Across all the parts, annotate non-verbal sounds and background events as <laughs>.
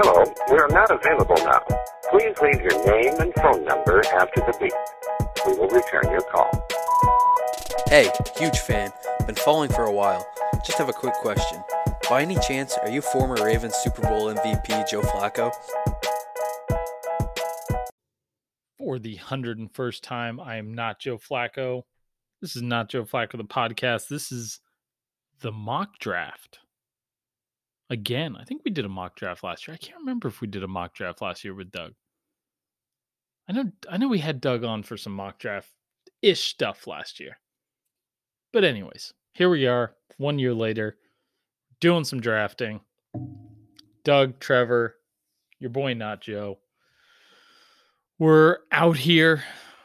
Hello, we are not available now. Please leave your name and phone number after the beep. We will return your call. Hey, huge fan. Been following for a while. Just have a quick question. By any chance, are you former Ravens Super Bowl MVP Joe Flacco? For the 101st time, I am not Joe Flacco. This is not Joe Flacco, the podcast. This is the mock draft. Again, I think we did a mock draft last year. I can't remember if we did a mock draft last year with Doug. I know I know we had Doug on for some mock draft ish stuff last year. But anyways, here we are, one year later, doing some drafting. Doug, Trevor, your boy not Joe. We're out here.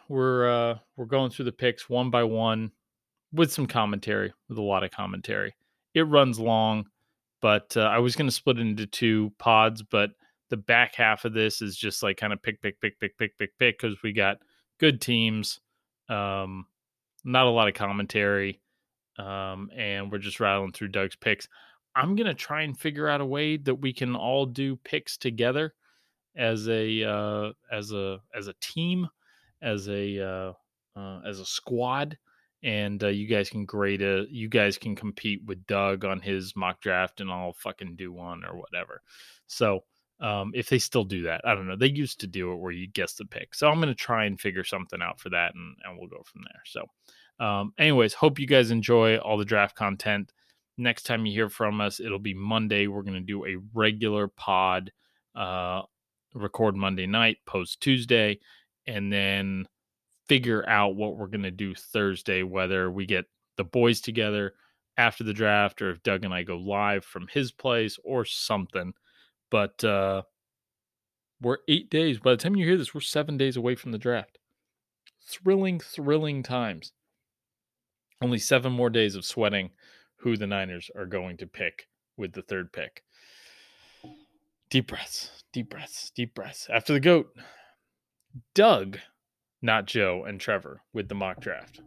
We're uh we're going through the picks one by one with some commentary, with a lot of commentary. It runs long, but uh, I was going to split it into two pods, but the back half of this is just like kind of pick, pick, pick, pick, pick, pick, pick because we got good teams, um, not a lot of commentary, um, and we're just rattling through Doug's picks. I'm gonna try and figure out a way that we can all do picks together as a uh, as a as a team, as a uh, uh, as a squad, and uh, you guys can grade it. You guys can compete with Doug on his mock draft, and I'll fucking do one or whatever. So um, if they still do that, I don't know. They used to do it where you guess the pick. So I'm gonna try and figure something out for that, and and we'll go from there. So. Um, anyways, hope you guys enjoy all the draft content next time you hear from us it'll be monday we're to do a regular pod uh record monday night post tuesday and then figure out what we're going to do thursday whether we get the boys together after the draft or if doug and i go live from his place or something. But uh we're eight days. By the time you hear this we're seven days away from the draft. Thrilling thrilling times. Only seven more days of sweating who the Niners are going to pick with the third pick. Deep breaths, deep breaths, deep breaths. After the GOAT, Doug, not Joe, and Trevor with the mock draft.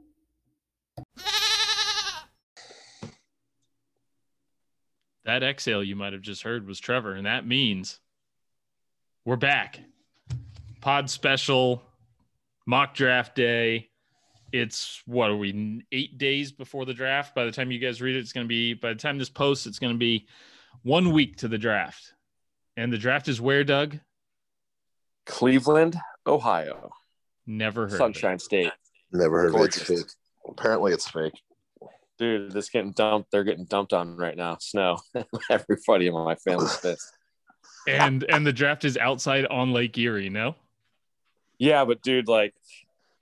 That exhale you might have just heard was Trevor, and that means we're back. Pod special, mock draft day. It's what are we eight days before the draft? By the time you guys read it it's going to be by the time this posts it's going to be one week to the draft. And the draft is where doug? Cleveland ohio never heard sunshine state. Never heard Gorgeous. of it. It's fake. Apparently, it's fake. dude this getting dumped they're getting dumped on right now. Snow. <laughs> Everybody in my family's <laughs> pissed. And and the draft is outside on lake erie no? Yeah but dude like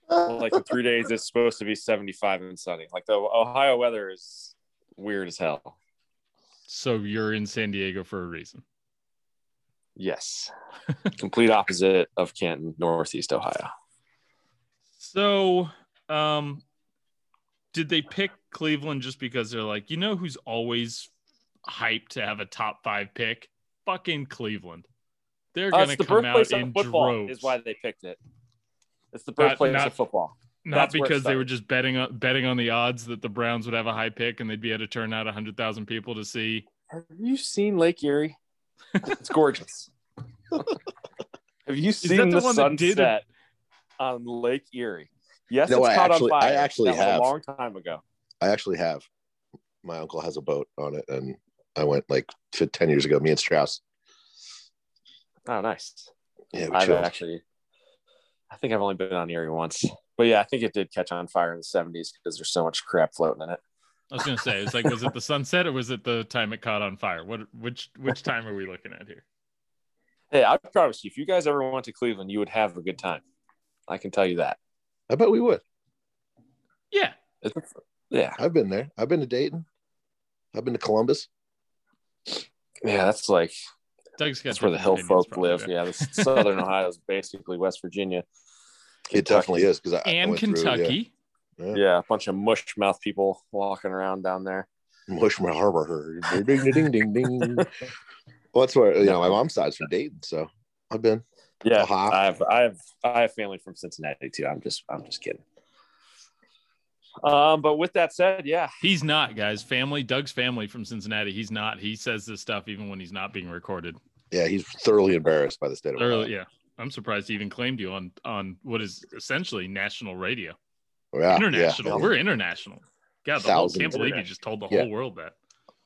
like in three days it's supposed to be 75 and sunny. Like the ohio weather is weird as hell. So you're in san diego for a reason. Yes. <laughs> Complete opposite of canton northeast ohio so um did they pick cleveland just because they're like you know who's always hyped to have a top five pick? Fucking cleveland. They're Uh, gonna the come out in football droves. is why they picked it. It's the Not- birthplace not- of football. Not That's because they were just betting on betting on the odds that the Browns would have a high pick and they'd be able to turn out hundred thousand people to see. have you seen lake erie? <laughs> It's gorgeous. <laughs> Have you seen the the, one that did sunset on lake erie yes No, it's I caught actually- on I fire actually That was have. a long time ago I actually have. My uncle has a boat on it, and I went like to 10 years ago. Me and Strauss. oh nice Yeah, I've chilled. actually, I think I've only been on Erie once, but yeah, I think it did catch on fire in the '70s because there's so much crap floating in it. I was gonna say, it's like, was it the sunset or was it the time it caught on fire? What which which time are we looking at here? Hey, I promise you, if you guys ever went to Cleveland, you would have a good time. I can tell you that. I bet we would. Yeah, It's, yeah, I've been there. I've been to Dayton. I've been to Columbus. Yeah, that's like Doug's that's where the hill different folk probably, live. right? Yeah, the Southern Ohio is basically West Virginia. It definitely is because I I and through, yeah. Kentucky. Yeah, a bunch of mush mouth people walking around down there. Mushmore Harbor. Ding ding ding ding ding. Well, that's where you know my mom's side's from Dayton, so I've been. Yeah, Uh-huh. I have I have I have family from Cincinnati too. I'm just I'm just kidding. Um, but with that said, yeah, He's not, guys. Family, Doug's family from Cincinnati. He's not. He says this stuff even when he's not being recorded. Yeah, he's thoroughly embarrassed by the state of Ohio. Yeah. I'm surprised he even claimed you on on what is essentially national radio. Yeah, international. yeah. We're international. God, the whole, can't believe you just told the Yeah. whole world that.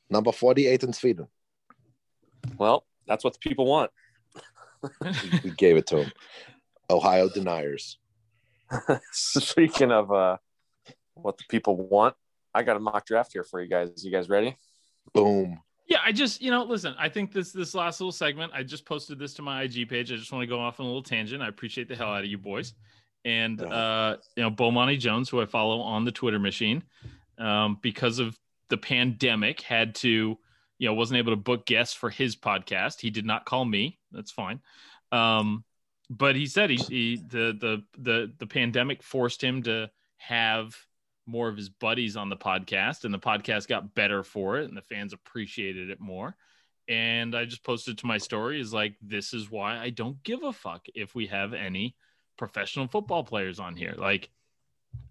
number forty-eight in Sweden. well, that's what the people want. <laughs> We gave it to him. Ohio deniers. <laughs> Speaking of uh, what the people want, I got a mock draft here for you guys. You guys ready? Boom. Yeah, I just you know, listen. I think this this last little segment. I just posted this to my IG page. I just want to go off on a little tangent. I appreciate the hell out of you boys, and uh, you know, Bomani Jones, who I follow on the Twitter machine, um, because of the pandemic, had to you know wasn't able to book guests for his podcast. He did not call me. That's fine. Um, but he said he, he the the the the pandemic forced him to have more of his buddies on the podcast and the podcast got better for it and the fans appreciated it more and i just posted to my story is like this is why i don't give a fuck if we have any professional football players on here like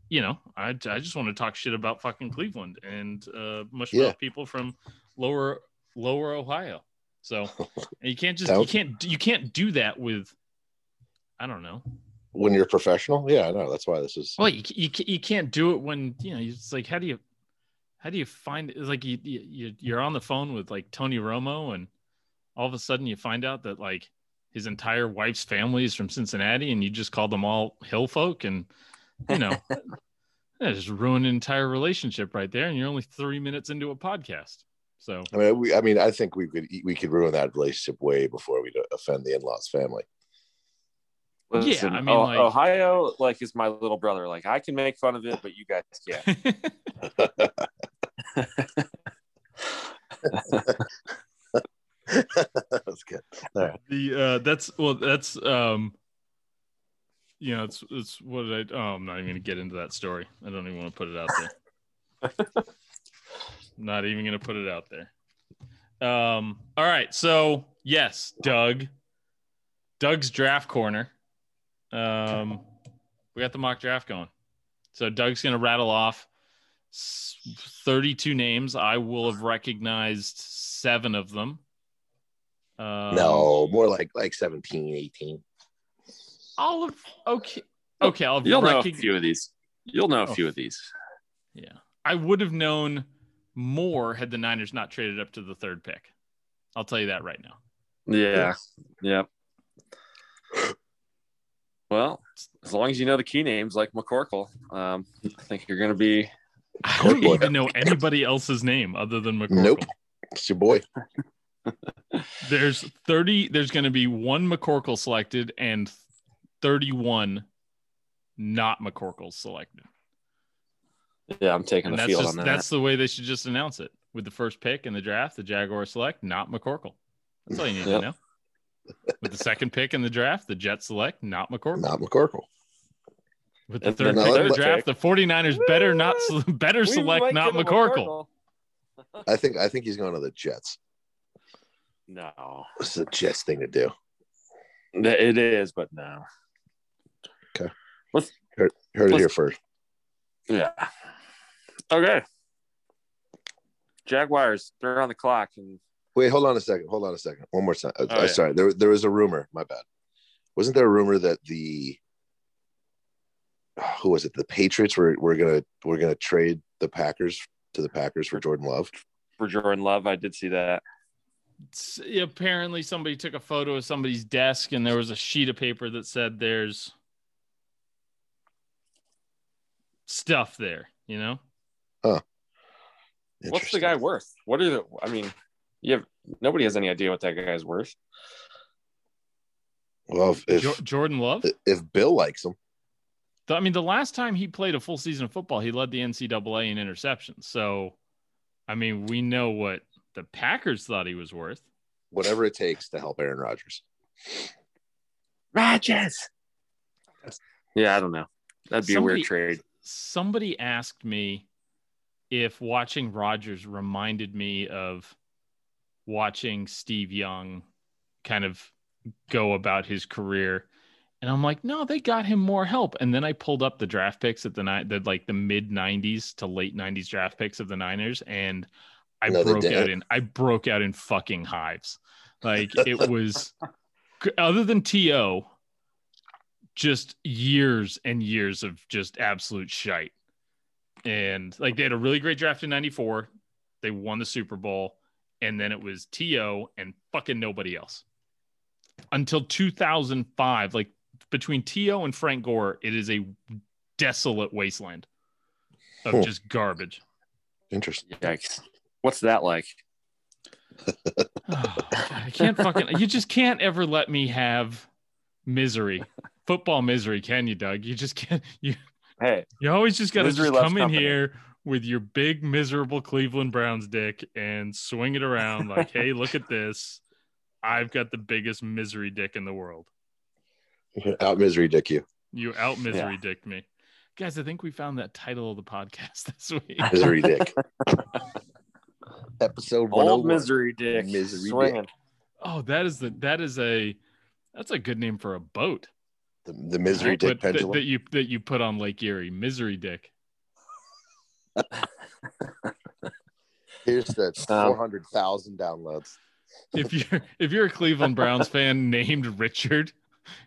you know i, I just want to talk shit about fucking cleveland and uh mush Yeah. people from lower lower ohio so <laughs> you can't just you can't you can't do that with i don't know When you're professional, yeah, I know. That's why this is. well, you, you, you can't do it when you know it's like how do you how do you find it's like you, you you're on the phone with like Tony Romo and all of a sudden you find out that like his entire wife's family is from Cincinnati and you just call them all hill folk and you know <laughs> that just ruined an entire relationship right there and you're only three minutes into a podcast so I mean, we, I mean, I think we could we could ruin that relationship way before we offend the in-laws family. Listen, I mean, O- like- Ohio, like, is my little brother. Like, I can make fun of it, but you guys can't. <laughs> That's good. All right. the uh that's well that's um you know it's it's what did i oh i'm not even gonna get into that story i don't even want to put it out there <laughs> not even gonna put it out there um all right so yes doug doug's draft corner um we got the mock draft going so doug's gonna rattle off 32 names i will have recognized seven of them um, no, more like like 17, 18. I'll have okay. Okay, I'll You'll know a few of these. You'll know a Oh. few of these. Yeah, I would have known more had the Niners not traded up to the third pick. I'll tell you that right now. Yeah. Yep. Well, as long as you know the key names like McCorkle, um, I think you're going to be. I don't boy. even know anybody else's name other than McCorkle. Nope. It's your boy. <laughs> There's 30. There's going to be one McCorkle selected and 31 not McCorkle selected. Yeah, I'm taking And the that's field just on that. that's the way they should just announce it with the first pick in the draft. The Jaguars select not McCorkle. That's all you need Yep. to know. With the second pick in the draft, the Jets select not McCorkle. Not McCorkle. With the And third pick in the third draft, the 49ers better not better select might not get a McCorkle. I think I think he's going to the Jets. No, It's the a Jets thing to do. it is, but no. Heard, heard it Let's- here first. Yeah. Okay. Jaguars, they're on the clock, and Wait, hold on a second. Hold on a second. One more time. Uh, Oh, yeah. Sorry, there there was a rumor. My bad. Wasn't there a rumor that the <sighs> who was it? The Patriots were were gonna we're gonna trade the Packers to the Packers for Jordan Love. for Jordan Love, I did see that. S- Apparently, somebody took a photo of somebody's desk, and there was a sheet of paper that said there's stuff there. You know, What's the guy worth? What are the? I mean, you have nobody has any idea what that guy's worth. Well, if if, Jo- Jordan Love. if Bill likes him, The- I mean, the last time he played a full season of football, he led the NCAA in interceptions. So, I mean, we know what the Packers thought he was worth. whatever it takes to help Aaron Rodgers. Rodgers. Yeah, I don't know. That'd be a weird trade. Somebody asked me if watching Rodgers reminded me of watching Steve Young kind of go about his career. And I'm like, no, they got him more help. And then I pulled up the draft picks at the night, the like the mid 90s to late 90s draft picks of the Niners, and I No, broke out in I broke out in fucking hives. Like it was other than T.O., just years and years of just absolute shite. And like they had a really great draft in 94. They won the Super Bowl. And then it was T.O. and fucking nobody else. Until 2005, like between T.O. and Frank Gore, it is a desolate wasteland of Huh. just garbage. Interesting. Yikes. What's that like? Oh, <sighs> God, I can't fucking. You just can't ever let me have misery, football misery, can you, Doug? You just can't. You Hey, you always just got to just loves come in company. here with your big miserable Cleveland Browns dick and swing it around like, hey, look at this. I've got the biggest misery dick in the world. <laughs> Out misery, dick you. You out misery dick me. Guys, I think we found that title of the podcast <laughs> this week. Misery dick. <laughs> Episode one. Oh old misery dick. Misery swinging. dick. Oh, that is the that is a that's a good name for a boat. The, the misery That- dick that, pendulum. that you that you put on Lake Erie, misery dick. <laughs> Here's the <laughs> Um, four hundred thousand downloads. If you're if you're a Cleveland Browns <laughs> fan named Richard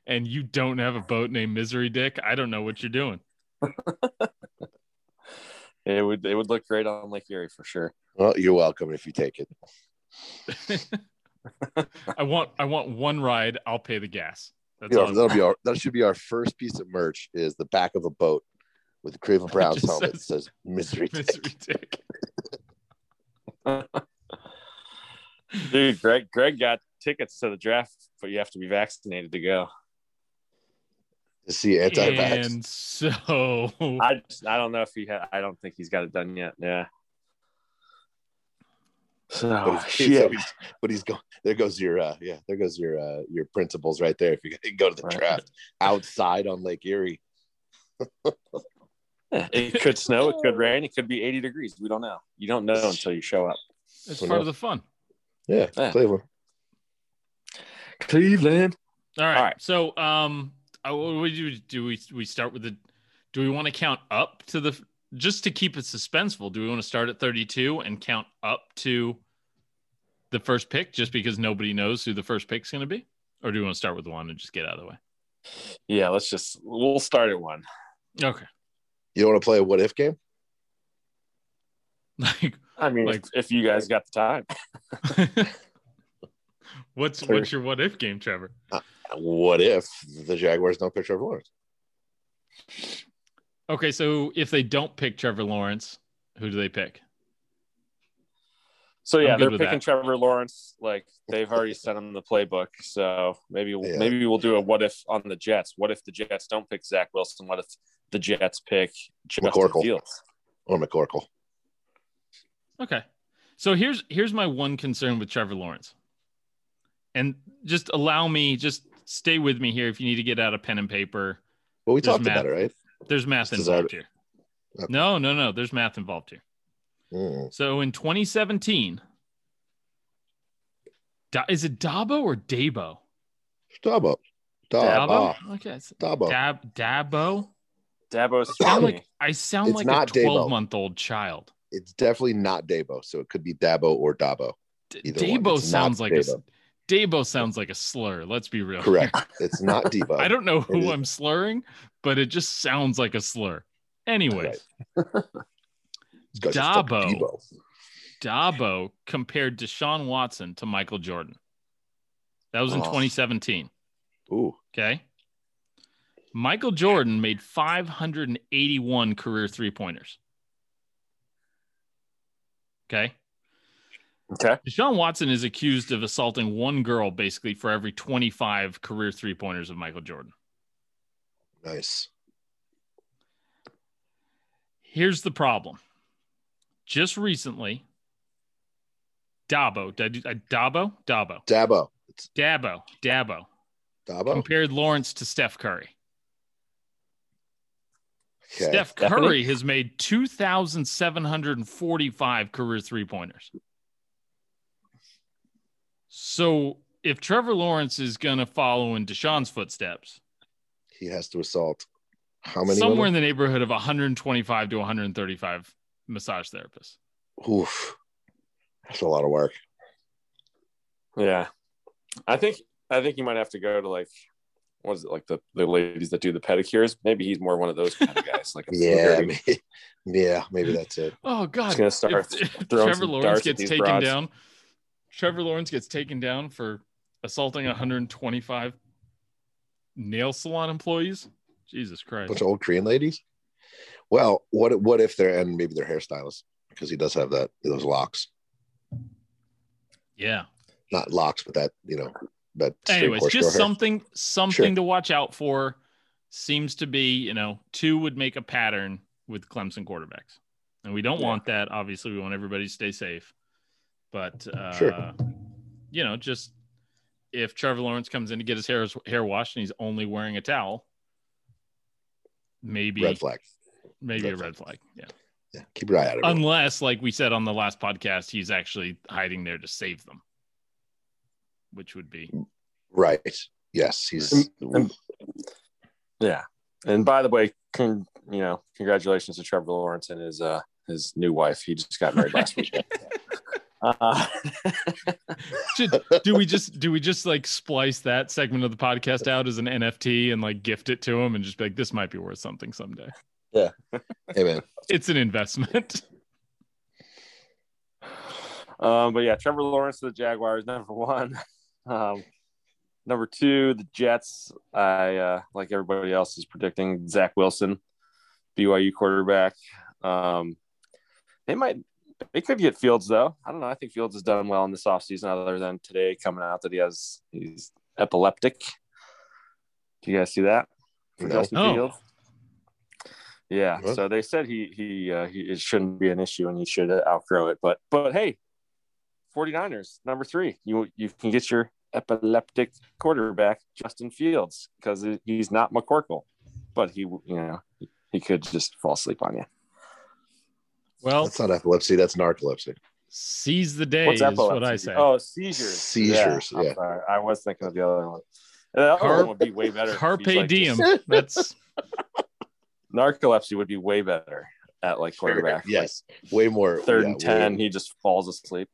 and you don't have a boat named Misery Dick, I don't know what you're doing. It would it would look great on Lake Erie for sure. Well, you're welcome if you take it. I want I want one ride. I'll pay the gas. That's Yeah, all. That'll be our that should be our first piece of merch is the back of a boat with the Cleveland <laughs> Browns helmet says- says misery dick. Misery Dick. <laughs> Dude, Greg Greg got tickets to the draft, but you have to be vaccinated to go. to see anti-vax. And so I just, I don't know if he had I don't think he's got it done yet. Yeah. So but, he's, so he's, but he's going. There goes your uh, yeah. There goes your uh, your principles right there. If you <laughs> go to the Right. draft outside on Lake Erie, <laughs> it could snow, it could rain, it could be 80 degrees. We don't know. You don't know until you show up. it's Who part knows? of the fun. yeah, Yeah. Cleveland. Cleveland. All right. All right. So um uh, what do we do? Do we we start with the do we want to count up to the just to keep it suspenseful, do we want to start at 32 and count up to the first pick just because nobody knows who the first pick's going to be? Or do we want to start with one and just get out of the way? Yeah, let's just we'll start at one. Okay. You want to play a what if game? Like I mean, Like- if, if you guys got the time. <laughs> what's what's your what if game, Trevor? Uh, what if the Jaguars don't pick Trevor Lawrence? Okay, so if they don't pick Trevor Lawrence, who do they pick? So yeah, they're picking that. Trevor Lawrence. Like they've already sent him the playbook. So maybe Yeah. maybe we'll do a what if on the Jets. What if the Jets don't pick Zach Wilson? What if the Jets pick Justin McCorkle. Fields? Or McCorkle? Okay. So here's here's my one concern with Trevor Lawrence. And just allow me just stay with me here if you need to get out a pen and paper. Well, we There's talked math. about it, right? There's math involved our- here. Okay. No, no, no. There's math involved here. Mm. So in 2017, Da- is it Dabo or Dabo? Dabo. Dabo? Dabo. Okay. it's Dabo. Dab Dabo. Dabo Sound like I sound It's like not a Dabo. 12 month old child. It's definitely not Dabo, so it could be Dabo or Dabo. D- Either. Dabo It's sounds like a Dabo. Dabo sounds like a slur. Let's be real. Correct. <laughs> It's not Debo. I don't know who I'm slurring, but it just sounds like a slur. Anyways, <laughs> This guy's a fucking Dabo. Debo. Dabo compared Deshaun Watson to Michael Jordan. That was in Oh. 2017. Ooh. Okay. Michael Jordan made 581 career three pointers. Okay. Okay. Deshaun Watson is accused of assaulting one girl basically for every 25 career three pointers of Michael Jordan. Nice. Here's the problem. Just recently, Dabo. Did I uh, Dabo? Dabo. Dabo. It's Dabo. Dabo. Dabo. Compared Lawrence to Steph Curry. Okay. Steph Stephanie? Curry has made 2,745 career three pointers. So if Trevor Lawrence is going to follow in Deshaun's footsteps, He has to assault how many? somewhere in the neighborhood of 125 to 135 massage therapists. Oof. That's a lot of work. Yeah, I think I think you might have to go to like what is it like the the ladies that do the pedicures? Maybe he's more one of those kind of guys. Like a <laughs> Yeah, maybe, yeah, maybe that's it. Oh God! He's gonna start if, if Trevor some Lawrence darts at gets these taken broads. down, Trevor Lawrence gets taken down for assaulting 125 nail salon employees. Jesus Christ! bunch of old Korean ladies. Well, what what if they're and maybe they're hairstylists because he does have that those locks, yeah. not locks, but that you know but Anyways, just hair. something something Sure. to watch out for. Seems to be, you know, two would make a pattern with Clemson quarterbacks, and we don't Yeah. want that. Obviously, we want everybody to stay safe, but uh, Sure. you know, just if Trevor Lawrence comes in to get his hair hair washed and he's only wearing a towel, maybe red flag. maybe red a red flag. Yeah. Yeah, keep your eye out. everyone. Unless, like we said on the last podcast, he's actually hiding there to save them, which would be right. Yes, he's. And- Yeah, and by the way, con- you know, congratulations to Trevor Lawrence and his uh his new wife. He just got married last <laughs> weekend. <laughs> Uh, Should, do we just do we just like splice that segment of the podcast out as an NFT and like gift it to him and just be like, this might be worth something someday. Yeah. Hey man, It's an investment. <laughs> um, but yeah, Trevor Lawrence to the Jaguars, number one. Um, number two, the Jets. I uh, like everybody else is predicting Zach Wilson, BYU quarterback. Um, they might they could get Fields though. I don't know. I think Fields has done well in this offseason other than today coming out that he has he's epileptic. Do you guys see that? For No. Justin Oh. Fields? Yeah. What? So they said he he uh, he it shouldn't be an issue and he should outgrow it. But but hey, 49ers, number three. You you can get your epileptic quarterback, Justin Fields, because he's not McCorkle. But he you know he could just fall asleep on you. Well, that's not epilepsy. That's narcolepsy. seize the day What's is epilepsy? what I say. Oh, seizures. Seizures, I'm yeah. sorry. I was thinking of the other one. And the other Car- one would be way better. Carpe like diem. just- <laughs> That's narcolepsy would be way better at like quarterback. Yes, way more. Third yeah, and ten, he just falls asleep.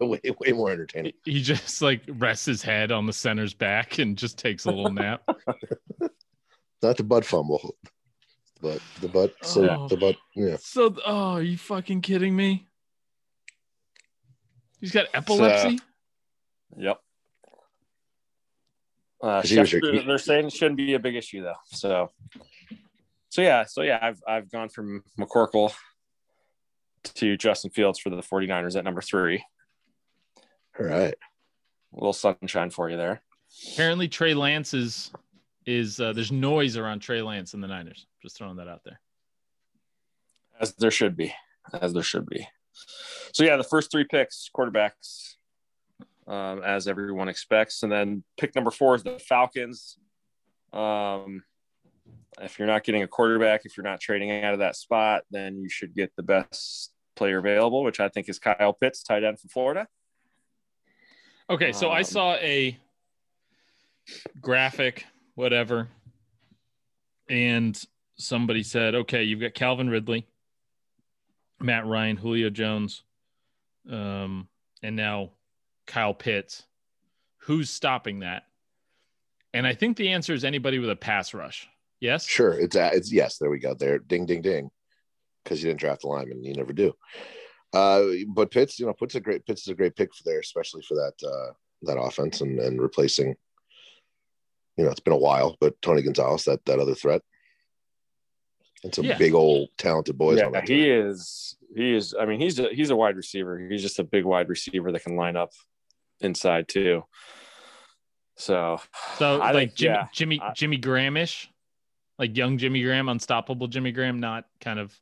Way, <laughs> way, way more entertaining. he just like rests his head on the center's back and just takes a little nap. <laughs> Not the butt fumble, but the butt. So Oh. the butt. Yeah. So, oh, are you fucking kidding me? He's got epilepsy. Yep. Uh, 'Cause he was Schefter, your- they're saying it shouldn't be a big issue though. So, so yeah, so yeah, I've I've gone from McCorkle to Justin Fields for the 49ers at number three. All right. A little sunshine for you there. Apparently, Trey Lance is is uh, there's noise around Trey Lance and the Niners. Just throwing that out there. As there should be. As there should be. So yeah, the first three picks, quarterbacks, um, as everyone expects. And then pick number four is the Falcons. Um, if you're not getting a quarterback, if you're not trading out of that spot, then you should get the best player available, which I think is Kyle Pitts, tight end from Florida. Okay, so I Um, saw a graphic, whatever, and somebody said, "Okay, you've got Calvin Ridley, Matt Ryan, Julio Jones, um, and now Kyle Pitts. Who's stopping that?" And I think the answer is anybody with a pass rush. Yes. Sure. It's uh, it's yes. There we go. There. Ding, ding, ding. Because you didn't draft a lineman. You never do. Uh, but Pitts, you know, Pitts a great Pitts is a great pick for there, especially for that uh, that offense and and replacing. You know, it's been a while, but Tony Gonzalez, that that other threat, and some Yeah. big old talented boys. on yeah, that he team. is. He is. I mean, he's a, he's a wide receiver. He's just a big wide receiver that can line up inside too. So, So I like think, Jimmy yeah, Jimmy I- Jimmy Graham-ish, like young Jimmy Graham, unstoppable Jimmy Graham, not kind of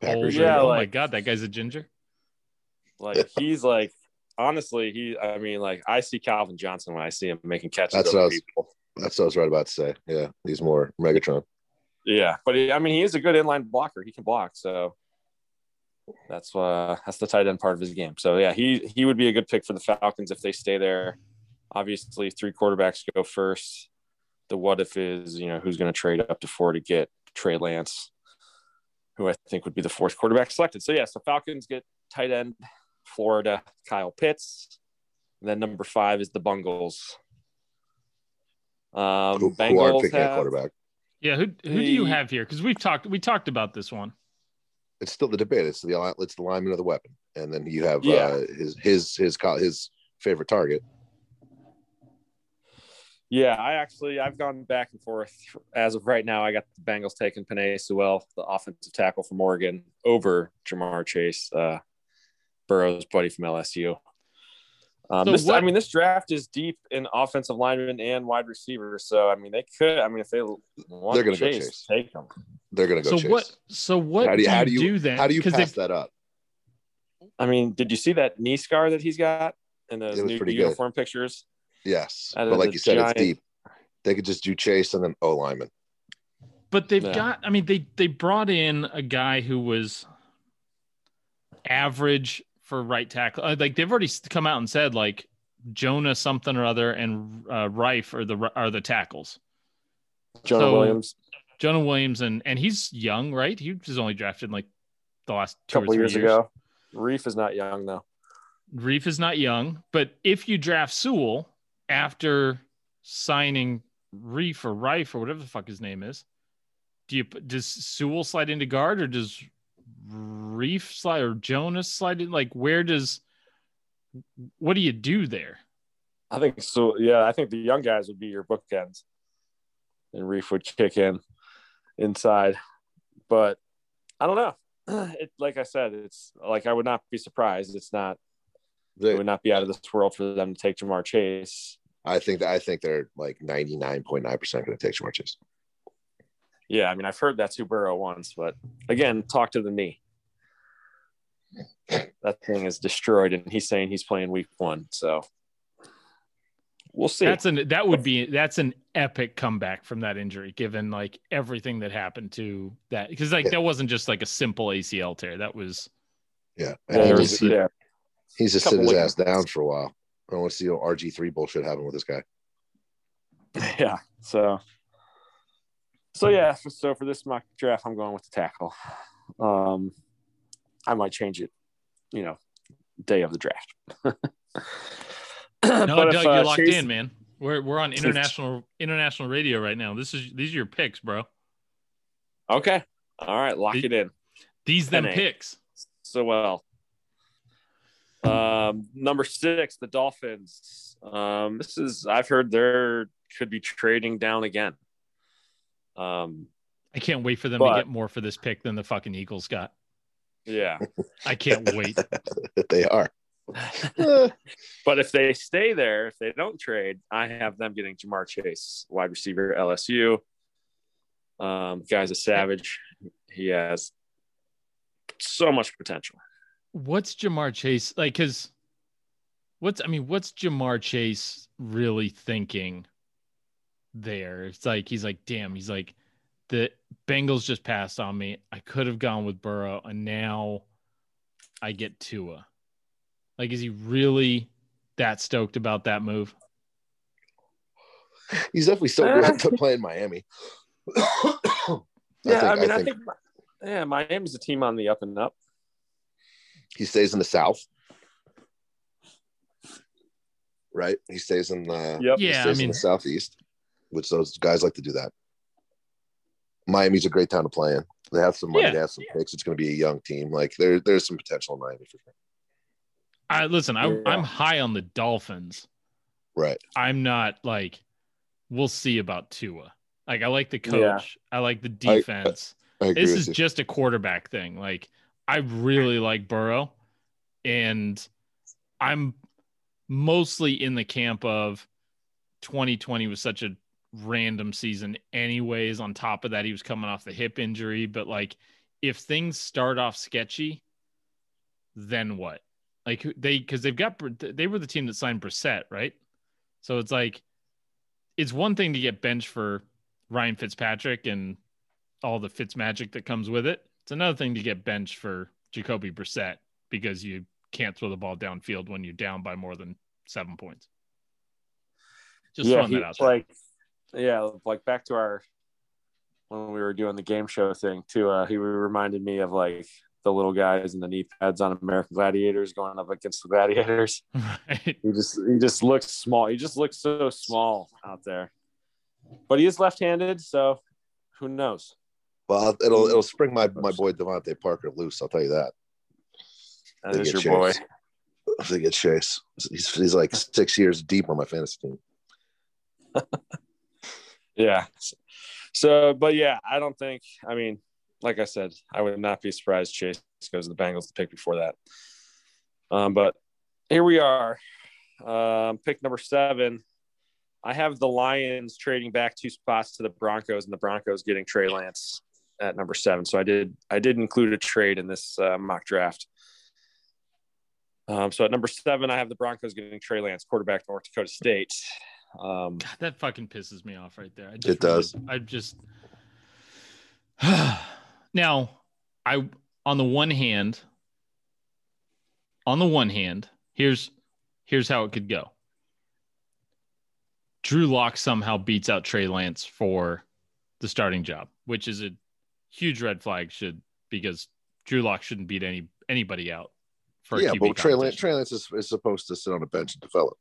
Packers older. Yeah, oh my god, that guy's a ginger. like <laughs> he's like honestly, he. I mean, like I see Calvin Johnson when I see him making catches. That's over what I was- people. That's what I was right about to say. Yeah, he's more Megatron. Yeah, but he, I mean, he is a good inline blocker. He can block, so that's uh that's the tight end part of his game. So yeah, he he would be a good pick for the Falcons if they stay there. Obviously, three quarterbacks go first. The what if is you know who's going to trade up to four to get Trey Lance, who I think would be the fourth quarterback selected. So yeah, so Falcons get tight end, Florida, Kyle Pitts. And then number five is the Bungles. Um, Who, who are picking a quarterback? Yeah, who who do you have here? Because we've talked we talked about this one. It's still the debate. It's the it's the lineman of the weapon, and then you have Yeah. uh, his his his co- his favorite target. Yeah, I actually I've gone back and forth. As of right now, I got the Bengals taking Penei Sewell, the offensive tackle from Oregon, over Ja'Marr Chase, uh, Burrow's buddy from LSU. Um, So this, I mean, this draft is deep in offensive linemen and wide receivers. So I mean, they could. I mean, if they want They're gonna go Chase, Chase. take them. They're gonna go so chase. what? So what How do you- do, how you do you- do then? How do you 'Cause pass they- that up? I mean, did you see that knee scar that he's got in those new pretty good. uniform pictures? Yes, but like you said, giant- it's deep. They could just do chase and then O lineman. But they've Yeah. got. I mean, they they brought in a guy who was average for right tackle. Uh, Like they've already come out and said like Jonah something or other and uh, Rife are the are the tackles. Jonah So- Williams, Jonah Williams and and he's young, right? He was only drafted like the last a two or couple three years, ago. Reef is not young though. Reef is not young, but if you draft Sewell after signing Reef or Rife or whatever the fuck his name is, do you does Sewell slide into guard or does Reef slide or Jonas slide in? Like, where does what do you do there? I think so. Yeah, I think the young guys would be your bookends, and Reef would kick in inside. But I don't know. <clears throat> It like I said, it's like I would not be surprised. It's not. It They, would not be out of this world for them to take Ja'Marr Chase. I think that I think they're like ninety nine point nine percent going to take Ja'Marr Chase. Yeah, I mean I've heard that too Burrow once, but again, talk to the knee. That thing is destroyed, and he's saying he's playing week one. So we'll see. That's an that would be that's an epic comeback from that injury, given like everything that happened to that because like Yeah. that wasn't just like a simple ACL tear. That was Yeah, Yeah, and he there was, was- he, yeah. he's just Couple sit his ass down for a while. I don't want to see RG three bullshit happen with this guy. <laughs> yeah. So, so yeah. f- So for this mock draft, I'm going with the tackle. Um, I might change it, you know, day of the draft. <laughs> no, Doug, if, you're uh, locked Chase- in, man. We're we're on international international radio right now. This is these are your picks, bro. Okay. All right. Lock The- it in. These them picks. So well. Um, number six, the Dolphins. Um, this is I've heard they're could be trading down again. Um, I can't wait for them But- to get more for this pick than the fucking Eagles got. yeah. I can't wait. <laughs> they are. <laughs> But if they stay there, if they don't trade, I have them getting Ja'Marr Chase, wide receiver, LSU. Um, guy's a savage. He has so much potential. What's Ja'Marr Chase like? Because what's I mean, what's Ja'Marr Chase really thinking there? It's like he's like, damn, he's like, the Bengals just passed on me. I could have gone with Burrow, and now I get Tua. Like, is he really that stoked about that move? He's definitely still good <laughs> to play in Miami. <coughs> Yeah, I, mean, I think, yeah, Miami's a team on the up and up. he stays in the South, right? He stays in the Yep. he Yeah, I stays in mean- the Southeast, which those guys like to do that. Miami's a great town to play in. They have some money. Yeah. They have some picks. It's going to be a young team. Like there, there's some potential in Miami for sure. I listen. I, Yeah. I'm high on the Dolphins. Right. I'm not like we'll see about Tua. Like I like the coach. Yeah. I like the defense. I agree this is you. just a quarterback thing. Like I really mm-hmm. like Burrow and I'm mostly in the camp of 2020 was such a random season anyways on top of that he was coming off the hip injury but like if things start off sketchy then what Like they because they've got they were the team that signed Brissett, right? So it's like it's one thing to get benched for Ryan Fitzpatrick and all the Fitz magic that comes with it. It's another thing to get benched for Jacoby Brissett because you can't throw the ball downfield when you're down by more than seven points. Just throwing he- that out there. like yeah, like back to our when we were doing the game show thing too. Uh, he reminded me of like the little guys in the knee pads on American Gladiators going up against the Gladiators. <laughs> right? He just he just looks small. He just looks so small out there. But he is left-handed, so who knows? Well, it'll it'll spring my my boy DeVante Parker loose. I'll tell you that. That They is get your boy. Chase. If they get Chase, he's he's like <laughs> six years deep on my fantasy team. <laughs> Yeah. So, but yeah, I don't think. I mean, like I said, I would not be surprised Chase goes to the Bengals to pick before that. Um, but here we are, um, pick number seven. I have the Lions trading back two spots to the Broncos, and the Broncos getting Trey Lance at number seven. So I did I did include a trade in this uh, mock draft. Um, so at number seven, I have the Broncos getting Trey Lance, quarterback North Dakota State. Um, God, that fucking pisses me off right there. I just It does. really- I just <sighs> now, I on the one hand, on the one hand, here's here's how it could go. Drew Lock somehow beats out Trey Lance for the starting job, which is a huge red flag. Should because Drew Lock shouldn't beat any anybody out. For yeah, QB but Trey Lance. Trey Lance is, is supposed to sit on a bench and develop.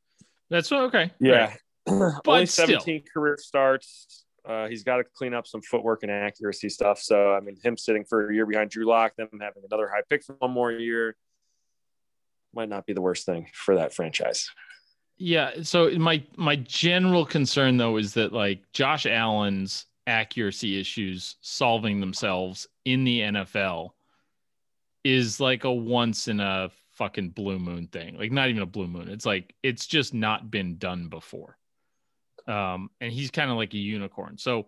That's okay. Yeah. Right. <clears throat> Only still. 17 career starts. Uh, he's got to clean up some footwork and accuracy stuff. So, I mean, him sitting for a year behind Drew Lock, them having another high pick for one more year might not be the worst thing for that franchise. Yeah. So my my general concern though is that like Josh Allen's accuracy issues solving themselves in the NFL is like a once in a fucking blue moon thing. Like not even a blue moon. It's like it's just not been done before. Um, and he's kind of like a unicorn. So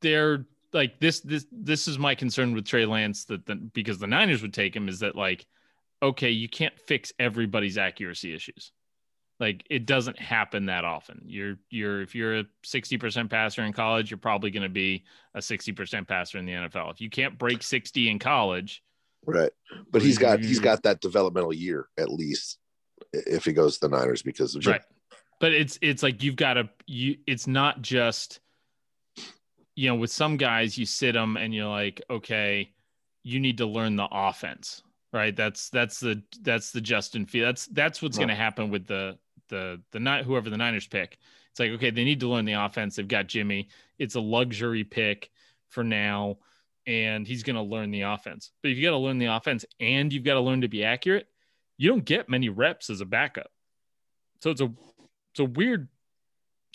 they're like this this this is my concern with Trey Lance that the, because the Niners would take him is that like okay, you can't fix everybody's accuracy issues. Like it doesn't happen that often. You're you're if you're a 60% passer in college, you're probably going to be a 60% passer in the NFL. If you can't break 60 in college, Right. But he's got he's got that developmental year at least if he goes to the Niners because of right. But it's it's like you've got to you it's not just you know, with some guys you sit them and you're like, okay, you need to learn the offense. Right? That's that's the that's the Justin Field. That's that's what's Right. going to happen with the the the night whoever the Niners pick. It's like, okay, they need to learn the offense. They've got Jimmy. It's a luxury pick for now, and he's going to learn the offense. But if you got to learn the offense and you've got to learn to be accurate, you don't get many reps as a backup. So it's a it's a weird.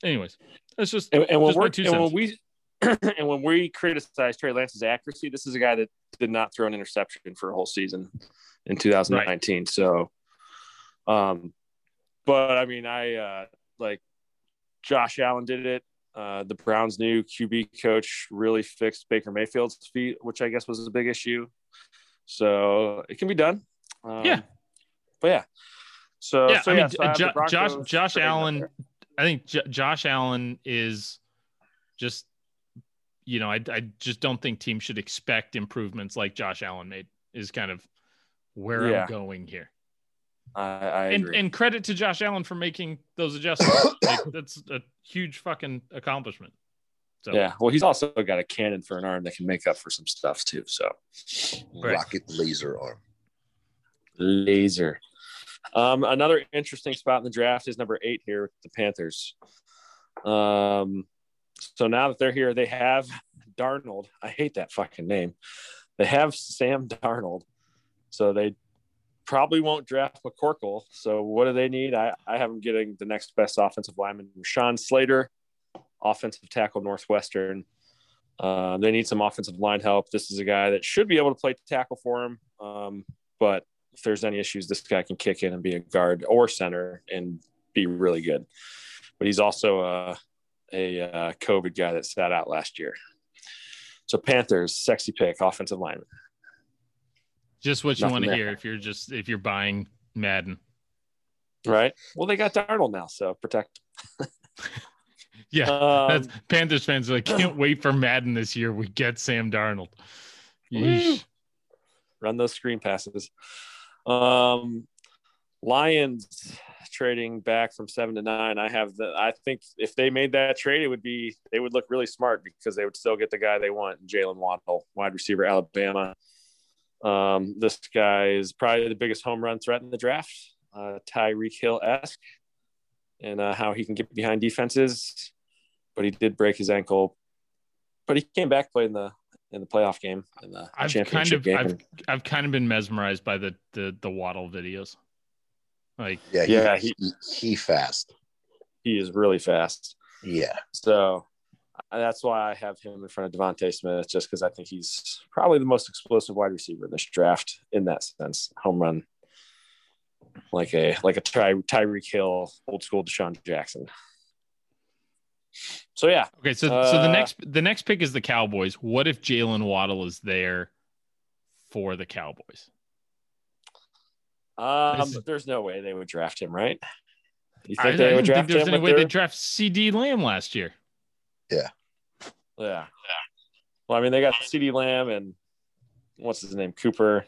Anyways, that's just And, and when just we're and when we <clears throat> and when we criticize Trey Lance's accuracy, this is a guy that did not throw an interception for a whole season in 2019. So, um, but I mean, I uh, like Josh Allen did it. Uh, the Browns' new QB coach really fixed Baker Mayfield's feet, which I guess was a big issue. So it can be done. Um, Yeah. but yeah. So yeah, so I mean, yeah, so I have Jo- the Josh Josh Allen. I think J- Josh Allen is just, you know, I I just don't think teams should expect improvements like Josh Allen made. Is kind of where Yeah. I'm going here. I, I and agree. and credit to Josh Allen for making those adjustments. <coughs> like, that's a huge fucking accomplishment. So Yeah, well, he's also got a cannon for an arm that can make up for some stuff too. So Right. Rocket laser arm. laser. Um, another interesting spot in the draft is number eight here with the Panthers. Um, so now that they're here, they have Darnold. I hate that fucking name. They have Sam Darnold, so they probably won't draft McCorkle. So what do they need? I, I have them getting the next best offensive lineman, Sean Slater, offensive tackle Northwestern. Uh, they need some offensive line help. This is a guy that should be able to play tackle for him, um, but if there's any issues, this guy can kick in and be a guard or center and be really good. But he's also uh, a uh, COVID guy that sat out last year. So Panthers, sexy pick, offensive lineman. just what you Nothing want to there. hear if you're just if you're buying Madden. right? Well, they got Darnold now, so protect. <laughs> Yeah, Um, that's Panthers fans are like can't wait for Madden this year. We get Sam Darnold. Run those screen passes. Um, Lions trading back from seven to nine. I have the. I think if they made that trade, it would be they would look really smart because they would still get the guy they want, Jaylen Waddle, wide receiver, Alabama. Um, this guy is probably the biggest home run threat in the draft. Uh, Tyreek Hill esque, and uh, how he can get behind defenses, but he did break his ankle. But he came back playing the in the playoff game in the I've championship kind of game. I've I've kind of been mesmerized by the the the Waddle videos. Like Yeah, he, Yeah, he, he fast. he is really fast. Yeah, So uh, that's why I have him in front of DeVonta Smith, just because I think he's probably the most explosive wide receiver in this draft in that sense. Home run, like a like a Ty, Tyreek Hill, old school DeSean Jackson. So yeah, okay, so so the Uh, next the next pick is the Cowboys. What if Jaylen Waddle is there for the Cowboys? um, is- there's no way they would draft him, right? You I, I think they didn't would think draft there's him? any with way they draft CeeDee Lamb last year. Yeah. Yeah. Well, I mean, they got CeeDee Lamb and what's his name? Cooper.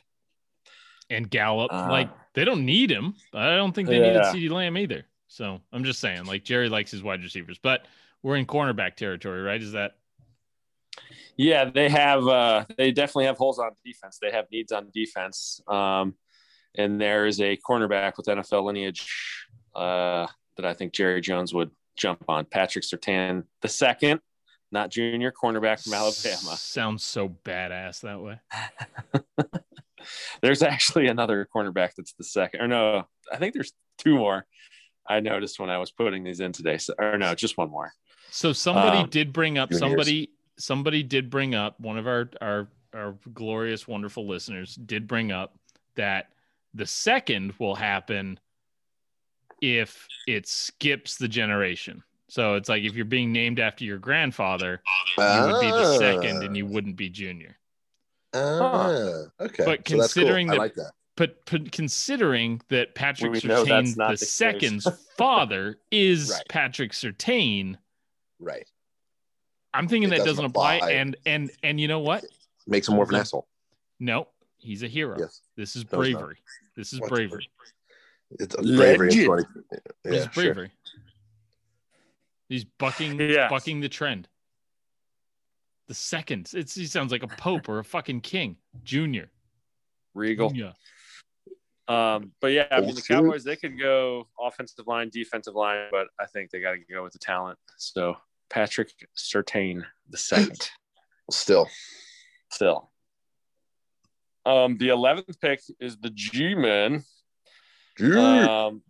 and Gallup. Uh, like they don't need him. I don't think they needed CeeDee Lamb either. So I'm just saying, like Jerry likes his wide receivers, but we're in cornerback territory, right? Is that Yeah, they have. Uh, they definitely have holes on defense. They have needs on defense. Um, and there is a cornerback with NFL lineage uh, that I think Jerry Jones would jump on. Patrick Surtain the second, not junior cornerback from Alabama. Sounds so badass that way. <laughs> There's actually another cornerback that's the second, or no, I think there's two more. I noticed when I was putting these in today. So, or no, just one more. So somebody Um, did bring up juniors. somebody somebody did bring up one of our our our glorious wonderful listeners did bring up that the second will happen if it skips the generation. So it's like if you're being named after your grandfather, you would be the second and you wouldn't be junior. Ah, okay. But So that's cool. considering I that- like that. But, but considering that Patrick We know that's Surtain, the, the second's father, is <laughs> Right. Patrick Surtain, Right. I'm thinking It that doesn't doesn't apply. apply. And and and you know what? Makes him more of an asshole. No, he's a hero. Yes. This is No, bravery. This is What? bravery. It's a bravery. Legend. in 20 This Yeah, sure. bravery. He's bucking <laughs> Yes. bucking the trend. The second, it's he sounds like a pope or a fucking king. Junior. Regal. Junior. Um, but yeah, I mean, the. Cowboys they could go offensive line, defensive line, but I think they got to go with the talent. So Patrick Surtain the second, <laughs> Still. still. Um, the eleventh pick is the G-men. Um,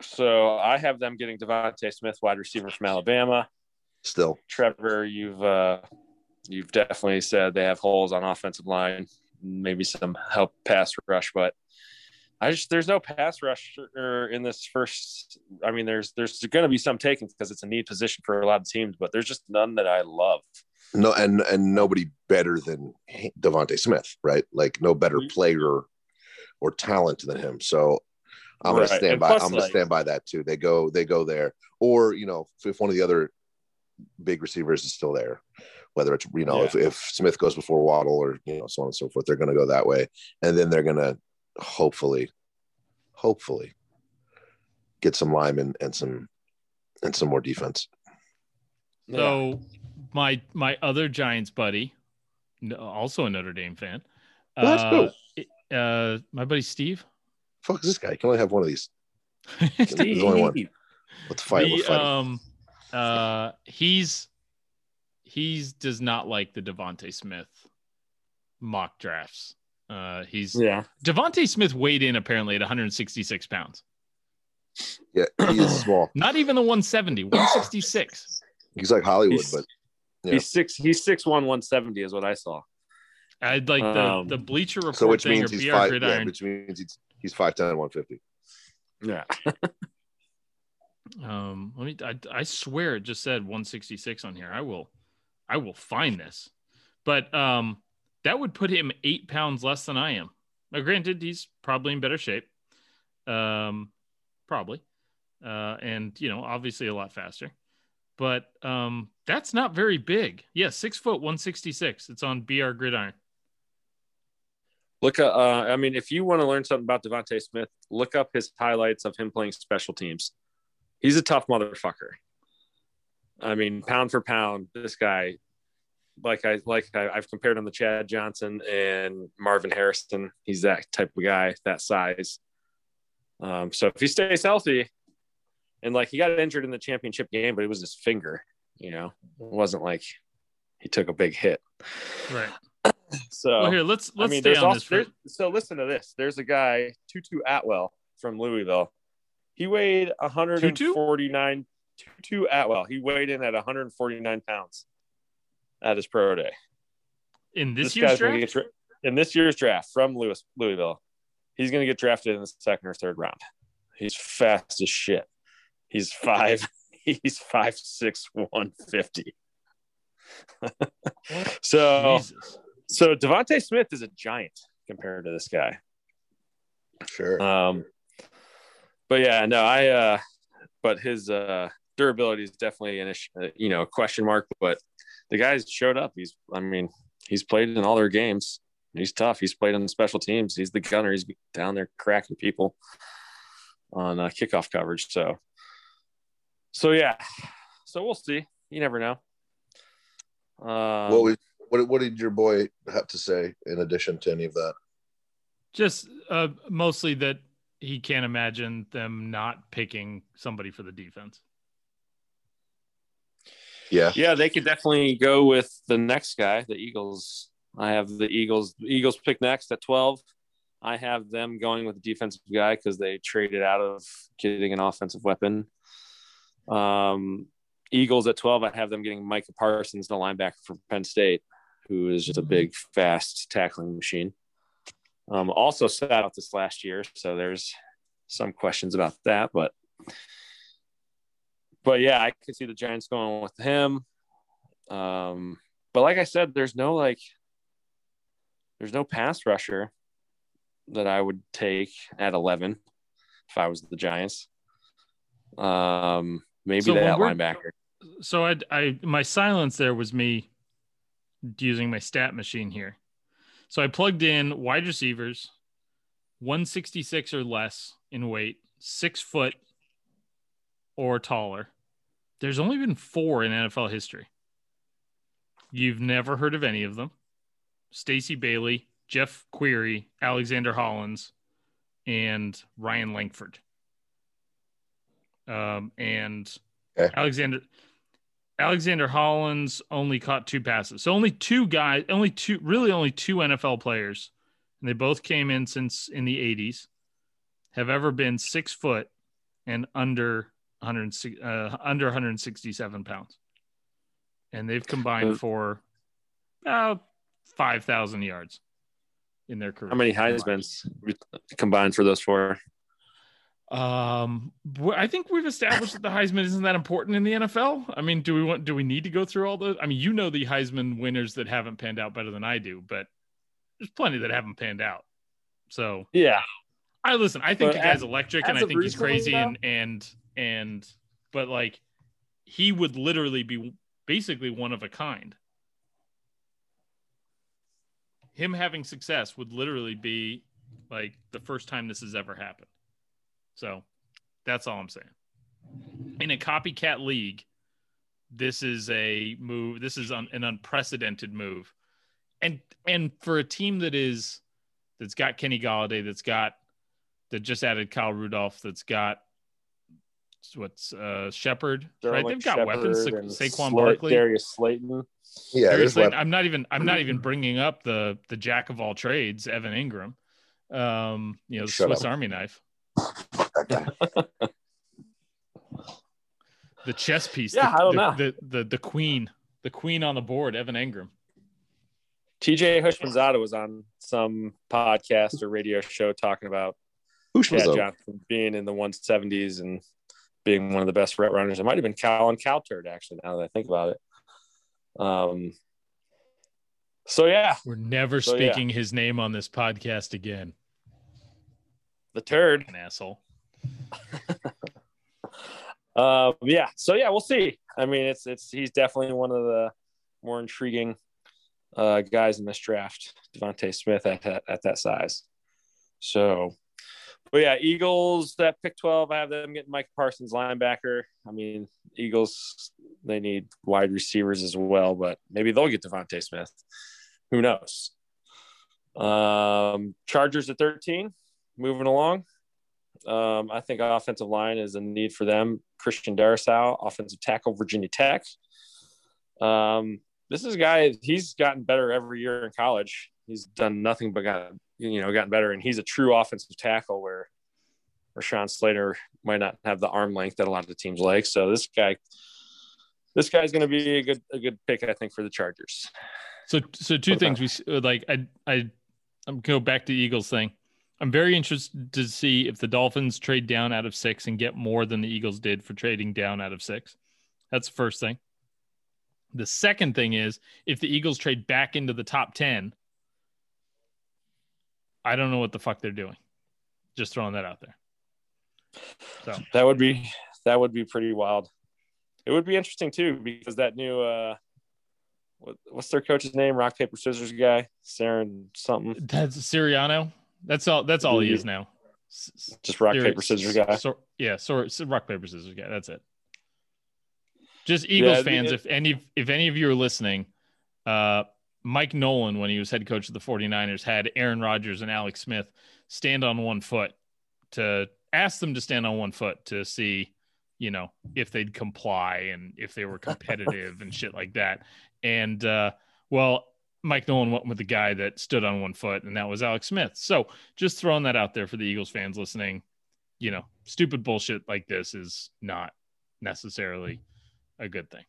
so I have them getting DeVonta Smith, wide receiver from Alabama. Still. Trevor, you've uh, you've definitely said they have holes on offensive line, maybe some help pass rush, but I just there's no pass rush in this first. I mean, there's there's going to be some taken because it's a need position for a lot of teams, but there's just none that I love. No, and and nobody better than DeVonta Smith, right? Like no better Mhm. player or talent than him. So I'm Right. gonna stand And by. plus, I'm gonna like- stand by that too. They go. They go there, or you know, if one of the other big receivers is still there, whether it's you know, Yeah. if, if Smith goes before Waddle or you know, so on and so forth, they're gonna go that way, and then they're gonna hopefully, hopefully, get some linemen and some and some more defense. So my my other Giants buddy, also a Notre Dame fan. Let's Uh, uh, my buddy Steve. Fuck is this guy? You can only have one of these. <laughs> There's only one. Let's fight. The, Let's fight. um, uh, he's he's does not like the DeVonta Smith mock drafts. Uh, he's yeah, DeVonta Smith weighed in apparently at 166 pounds. yeah, he is small. <clears throat> Not even the 170, 166. He's like Hollywood, He's- but Yeah. he's six. He's six one one seventy is what I saw. I'd like the, Um, the Bleacher Report so which thing means or he's BR five. Yeah, which means he's he's five ten, one fifty. Yeah, <laughs> Um, let me. I, I swear it just said 166 on here. I will, I will find this, but um, that would put him eight pounds less than I am. Now, granted, he's probably in better shape. Um, probably. Uh, and you know, obviously a lot faster. But um, that's not very big. Yeah, six foot, 166. It's on BR Gridiron. Look, uh, I mean, if you want to learn something about DeVonta Smith, look up his highlights of him playing special teams. He's a tough motherfucker. I mean, pound for pound, this guy, like I like I, I've compared him to Chad Johnson and Marvin Harrison. He's that type of guy, that size. Um, so if he stays healthy, and like he got injured in the championship game, but it was his finger. You know, it wasn't like he took a big hit. Right. <clears throat> So Well, here let's let's I mean, stay on also, this. For, so listen to this. There's a guy, Tutu Atwell from Louisville. He weighed 149. Tutu Atwell. He weighed in at 149 pounds at his pro day. in this, year's draft, get dra- in this year's draft from Louis, Louisville, he's going to get drafted in the second or third round. He's fast as shit. He's five. <laughs> He's five six one fifty. <laughs> so Jesus. so DeVonta Smith is a giant compared to this guy. Sure. Um, but yeah, no, I. uh But his uh durability is definitely an issue, uh, you know, question mark. But the guy's showed up. He's, I mean, he's played in all their games. He's tough. He's played on special teams. He's the gunner. He's down there cracking people on uh, kickoff coverage. So, so yeah. So we'll see. You never know. Um, what, was, what what did your boy have to say in addition to any of that? Just uh, mostly that he can't imagine them not picking somebody for the defense. Yeah. Yeah, they could definitely go with the next guy, the Eagles. I have the Eagles. Eagles pick next at 12. I have them going with the defensive guy because they traded out of getting an offensive weapon. Um, Eagles at 12, I have them getting Micah Parsons, the linebacker from Penn State, who is just a big, fast tackling machine. Um, also sat out this last year, so there's some questions about that, but but yeah, I could see the Giants going with him. Um, but like I said, there's no like, there's no pass rusher that I would take at 11 if I was the Giants. Um, maybe So that linebacker. So I, I, my silence there was me using my stat machine here. So I plugged in wide receivers, 166 or less in weight, six foot or taller. There's only been four in NFL history. You've never heard of any of them. Stacy Bailey, Jeff Query, Alexander Hollins, and Ryan Langford. Um, and Okay. Alexander Alexander Hollins only caught two passes. So only two guys, only two, really only two NFL players, and they both came in since in the 80s, have ever been six foot and under 100, uh, under 167 pounds. And they've combined for about 5,000 yards in their career. How many Heisman's combined for those four? Um, I think we've established that the Heisman isn't that important in the NFL. I mean, do we want? Do we need to go through all those? I mean, you know the Heisman winners that haven't panned out better than I do, but there's plenty that haven't panned out. So Yeah. I listen. I think But the guy's as- electric, and I think he's crazy, though- and and and but like he would literally be basically one of a kind. Him having success would literally be like the first time this has ever happened. So that's all I'm saying. In a copycat league, this is a move. This is un, an unprecedented move, and and for a team that is that's got Kenny Golladay, that's got that just added Kyle Rudolph, that's got what's uh Shepard, right? They've got weapons. Sa- Shepard Saquon Sla- Barkley. Darius Slayton. Yeah, Darius Slayton. left. I'm not even. I'm not even <laughs> bringing up the the jack of all trades, Evan Engram. Um, you know, the Shut Swiss up. Army knife, <laughs> the chess piece. Yeah, the, I don't the, know. The, the the queen, the queen on the board, Evan Engram. TJ Houshmandzadeh was on some podcast or radio show talking about Who's Chad was Johnson being in the 170s and being one of the best route runners. It might have been Colin Cowturd, actually, now that I think about it. Um, so, yeah, We're never So, yeah. speaking his name on this podcast again. the turd. An asshole. <laughs> Um, yeah. So yeah, we'll see. I mean, it's it's he's definitely one of the more intriguing uh, guys in this draft, DeVonta Smith at, at at that size. So, but yeah, Eagles that pick twelve. I have them getting Mike Parsons linebacker. I mean, Eagles they need wide receivers as well, but maybe they'll get DeVonta Smith. Who knows? Um, Chargers at thirteen. Moving along. Um, I think offensive line is a need for them. Christian Darrisaw, offensive tackle, Virginia Tech. Um, this is a guy. He's gotten better every year in college. He's done nothing but got you know gotten better, and he's a true offensive tackle where Rashawn Slater might not have the arm length that a lot of the teams like. So this guy, this guy's going to be a good a good pick, I think, for the Chargers. So so two things we like. I I I'm go back to Eagles thing. I'm very interested to see if the Dolphins trade down out of six and get more than the Eagles did for trading down out of six. That's the first thing. The second thing is if the Eagles trade back into the top 10, I don't know what the fuck they're doing. Just throwing that out there. So that would be that would be pretty wild. It would be interesting too because that new uh what, what's their coach's name? Rock paper scissors guy, Saren something. That's Sirianni. That's all. That's all he is now. Just rock paper scissors guy. So, yeah, so, so rock paper scissors guy. That's it. Just Eagles yeah, fans, it, if any if any of you are listening, uh, Mike Nolan, when he was head coach of the 49ers, had Aaron Rodgers and Alex Smith stand on one foot to ask them to stand on one foot to see, you know, if they'd comply and if they were competitive and shit like that. And uh, well, Mike Nolan went with the guy that stood on one foot, and that was Alex Smith. So just throwing that out there for the Eagles fans listening, you know, stupid bullshit like this is not necessarily a good thing.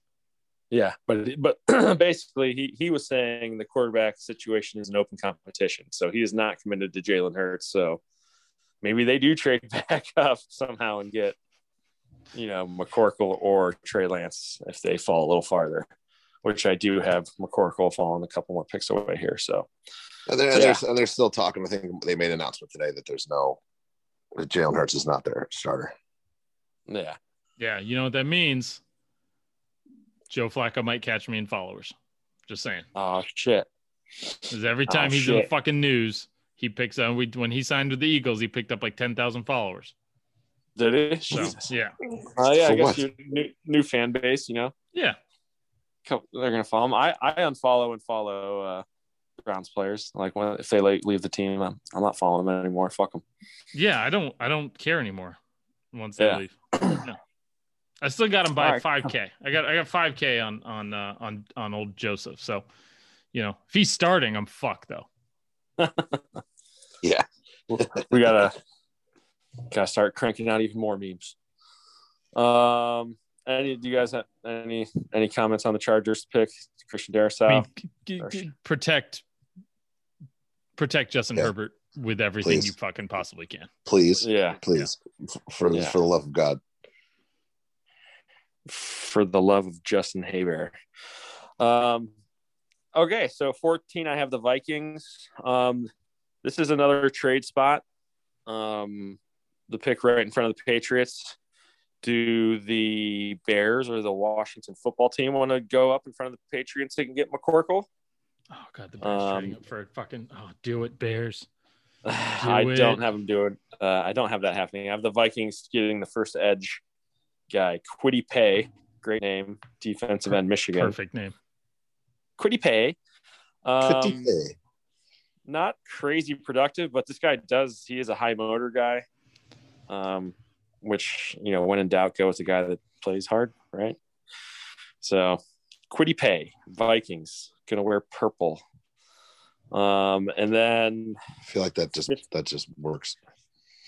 Yeah, but but <clears throat> basically, he he was saying the quarterback situation is an open competition, so he is not committed to Jalen Hurts. So maybe they do trade <laughs> back up somehow and get you know McCorkle or Trey Lance if they fall a little farther which I do have McCorkle falling a couple more picks away here. So, and they're, yeah. they're, and they're still talking. I think they made an announcement today that there's no, that Jalen Hurts is not their starter. Yeah. Yeah. You know what that means? Joe Flacco might catch me in followers. Just saying. Oh, shit. Because every time oh, he's shit. in the fucking news, he picks up, we, when he signed with the Eagles, he picked up like 10,000 followers. Did he? So, yeah. Oh, uh, yeah. For I guess new, new fan base, you know? Yeah they're gonna follow them. I I unfollow and follow uh, Browns players. Like when if they like leave the team, I'm, I'm not following them anymore. Fuck them. Yeah, I don't I don't care anymore once they yeah. leave. <clears throat> no. I still got him by five k. I got I got five k on on uh, on on old Joseph. So, you know, if he's starting, I'm fucked though. <laughs> yeah, we gotta gotta start cranking out even more memes. Um, any do you guys have any any comments on the Chargers pick Christian Darrisaw? I mean, g- g- protect protect Justin yeah. Herbert with everything please. you fucking possibly can. Please, yeah, please, yeah. for yeah. for the love of God, for the love of Justin Herbert. Um, okay, so fourteen, I have the Vikings. Um, this is another trade spot. Um, the pick right in front of the Patriots do the Bears or the Washington football team want to go up in front of the Patriots and get McCorkle? Oh god, the Bears um, trading up for fucking oh, do it Bears. <sighs> Do I it. don't have them doing. Uh, I don't have that happening. I have the Vikings getting the first edge guy, Kwity Paye, Great name, defensive end, Michigan. Perfect name. Kwity Paye. Um, Not crazy productive, but this guy does. He is a high motor guy. Um, which you know when in doubt go with the guy that plays hard right so Kwity Paye, vikings gonna wear purple um and then i feel like that just that just works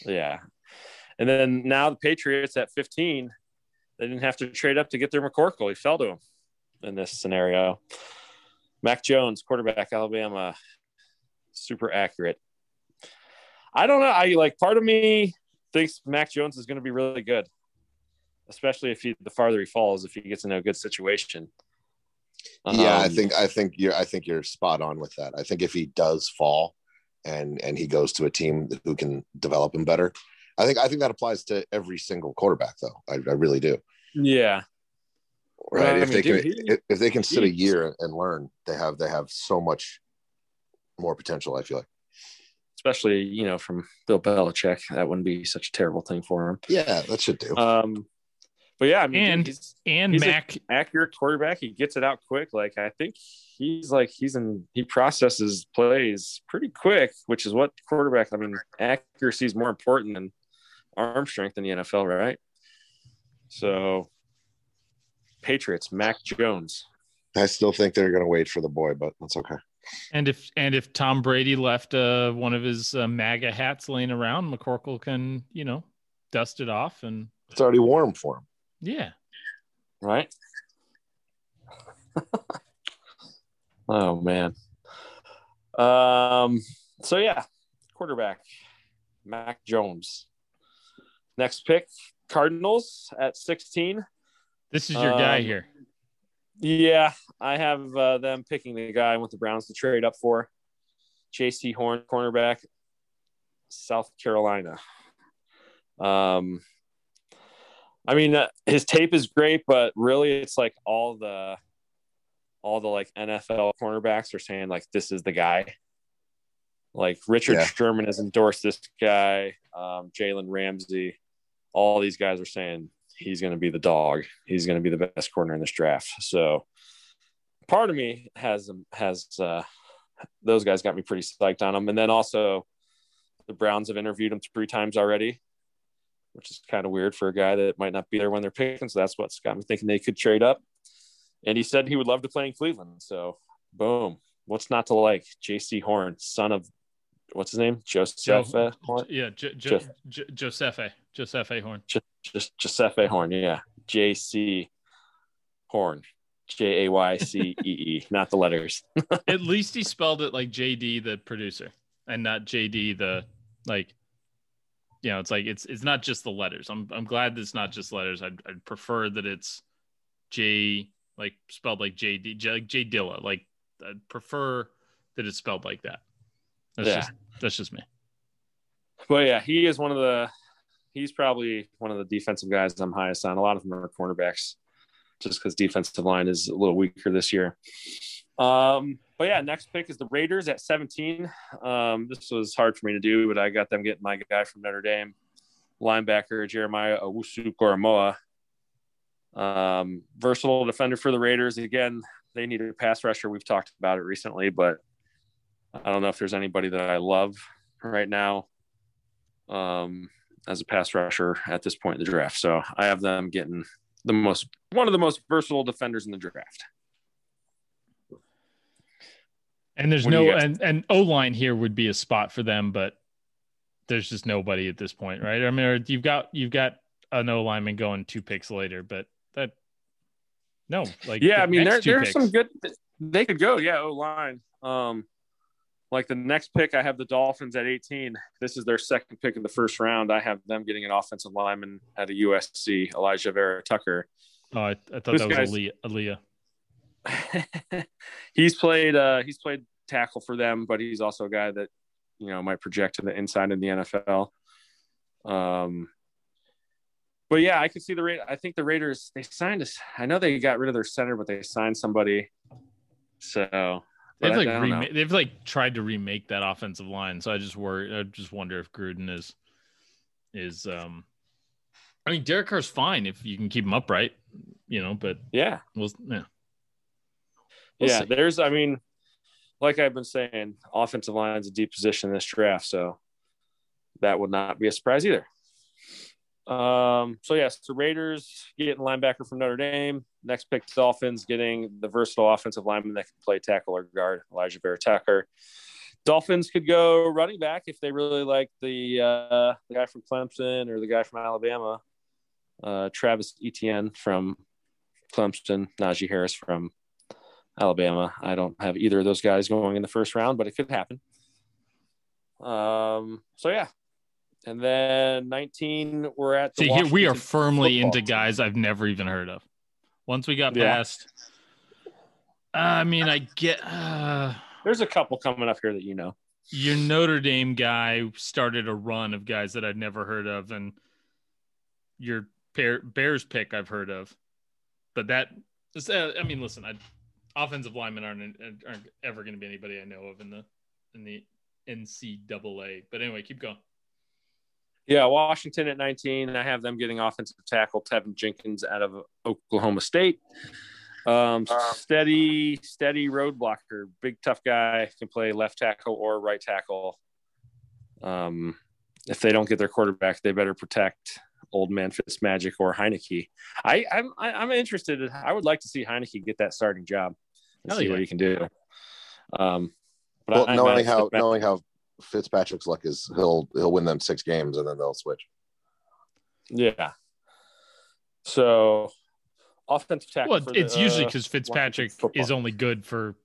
yeah and then now the patriots at 15 they didn't have to trade up to get their mccorkle he fell to him in this scenario mac jones quarterback alabama super accurate i don't know i like part of me thinks Mac Jones is going to be really good, especially if he the farther he falls, if he gets in a good situation. Um, yeah, I um, think I think you're I think you're spot on with that. I think if he does fall and and he goes to a team who can develop him better. I think I think that applies to every single quarterback, though. I, I really do. Yeah. Right. Well, I if mean, they dude, can, he- if, if they can sit a year and learn, they have they have so much more potential. I feel like. Especially, you know, from Bill Belichick, that wouldn't be such a terrible thing for him. Yeah, that should do. Um, but yeah, I mean, dude, And- he's And He's Mac, accurate quarterback. He gets it out quick. Like I think he's like he's in he processes plays pretty quick, which is what quarterback. I mean, accuracy is more important than arm strength in the NFL, right? So, Patriots, Mac Jones. I still think they're going to wait for the boy, but that's okay. and if and if Tom Brady left uh, one of his uh, MAGA hats laying around, McCorkle can you know dust it off and It's already warm for him. yeah. right? <laughs> oh man. Um. So yeah, quarterback Mac Jones. Next pick, Cardinals at sixteen. This is your guy Um, here. Yeah, I have uh, them picking the guy I want the Browns to trade up for. Jaycee Horn, cornerback, South Carolina. Um, I mean, uh, his tape is great, but really, it's like all the, all the like NFL cornerbacks are saying like this is the guy. Like Richard Yeah. Sherman has endorsed this guy. Um, Jalen Ramsey, all these guys are saying he's going to be the dog. He's going to be the best corner in this draft. So part of me has has uh, those guys got me pretty psyched on him. And then also the Browns have interviewed him three times already, which is kind of weird for a guy that might not be there when they're picking. So that's what's got me thinking they could trade up. And he said he would love to play in Cleveland. So boom, what's not to like? Jaycee Horn, son of what's his name? Joseph Horn. Yeah, J- J- Jeff- Josefe, Josefe Horn. just Giuseppe Horn, yeah. J C Horn. J A Y C E E, <laughs> not the letters. <laughs> At least he spelled it like JD, the producer, and not JD, the like. You know, it's like it's it's not just the letters. I'm I'm glad that it's not just letters. I'd, I'd prefer that it's J like spelled like JD, J, like J Dilla. Like I'd prefer that it's spelled like that. That's Yeah. just that's just me. But yeah, he is one of the he's probably one of the defensive guys I'm highest on. A lot of them are cornerbacks just because defensive line is a little weaker this year. Um, but yeah, next pick is the Raiders at 17. Um, this was hard for me to do, but I got them getting my guy from Notre Dame, linebacker Jeremiah Owusu Koramoah. Um, versatile defender for the Raiders. Again, they need a pass rusher. We've talked about it recently, but I don't know if there's anybody that I love right now um, as a pass rusher at this point in the draft. So I have them getting the most one of the most versatile defenders in the draft. And there's What no and and O line here would be a spot for them, but there's just nobody at this point, right? I mean, you've got you've got an O lineman going two picks later, but that no, like yeah, I mean there, there's some good. They could go, yeah, O line. Um, like the next pick, I have the Dolphins at 18. This is their second pick in the first round. I have them getting an offensive lineman at a USC, Alijah Vera Tucker. Oh, I, I thought This that was Aaliyah. Aaliyah. <laughs> he's played uh he's played tackle for them, but he's also a guy that you know might project to the inside in the NFL. Um but yeah, I could see the rate. I think the Raiders they signed us. I know they got rid of their center, but they signed somebody. So but They've like I don't know. rema- they've like tried to remake that offensive line, so I just worry. I just wonder if Gruden is is um. I mean, Derek Carr's fine if you can keep him upright, you know. But yeah, we'll yeah. We'll yeah. see. There's, I mean, like I've been saying, offensive line's a deep position in this draft, so that would not be a surprise either. Um, so yes, the Raiders getting linebacker from Notre Dame. Next pick, Dolphins getting the versatile offensive lineman that can play tackle or guard, Elijah Bear Tucker. Dolphins could go running back if they really like the uh, the guy from Clemson or the guy from Alabama, uh, Travis Etienne from Clemson, Najee Harris from Alabama. I don't have either of those guys going in the first round, but it could happen. Um, so yeah. And then 19, we're at the See, here we are firmly football into guys I've never even heard of. Once we got Yeah. past, I mean, I get. Uh, There's a couple coming up here that you know. your Notre Dame guy started a run of guys that I'd never heard of, and your Bears pick I've heard of, but that uh, I mean, listen, I, offensive linemen aren't aren't ever going to be anybody I know of in the in the NCAA. But anyway, keep going. Yeah, Washington at 19. I have them getting offensive tackle Teven Jenkins out of Oklahoma State. Um, steady, steady road blocker, big tough guy can play left tackle or right tackle. Um, if they don't get their quarterback, they better protect old man Fitzmagic or Heinicke. I, I'm I'm interested. I would like to see Heinicke get that starting job and Hell see yeah. what he can do. Um, well, I, knowing how knowing how Fitzpatrick's luck is, he'll he'll win them six games and then they'll switch. Yeah. So offensive tackle. Well, it's the, usually because uh, Fitzpatrick is only good for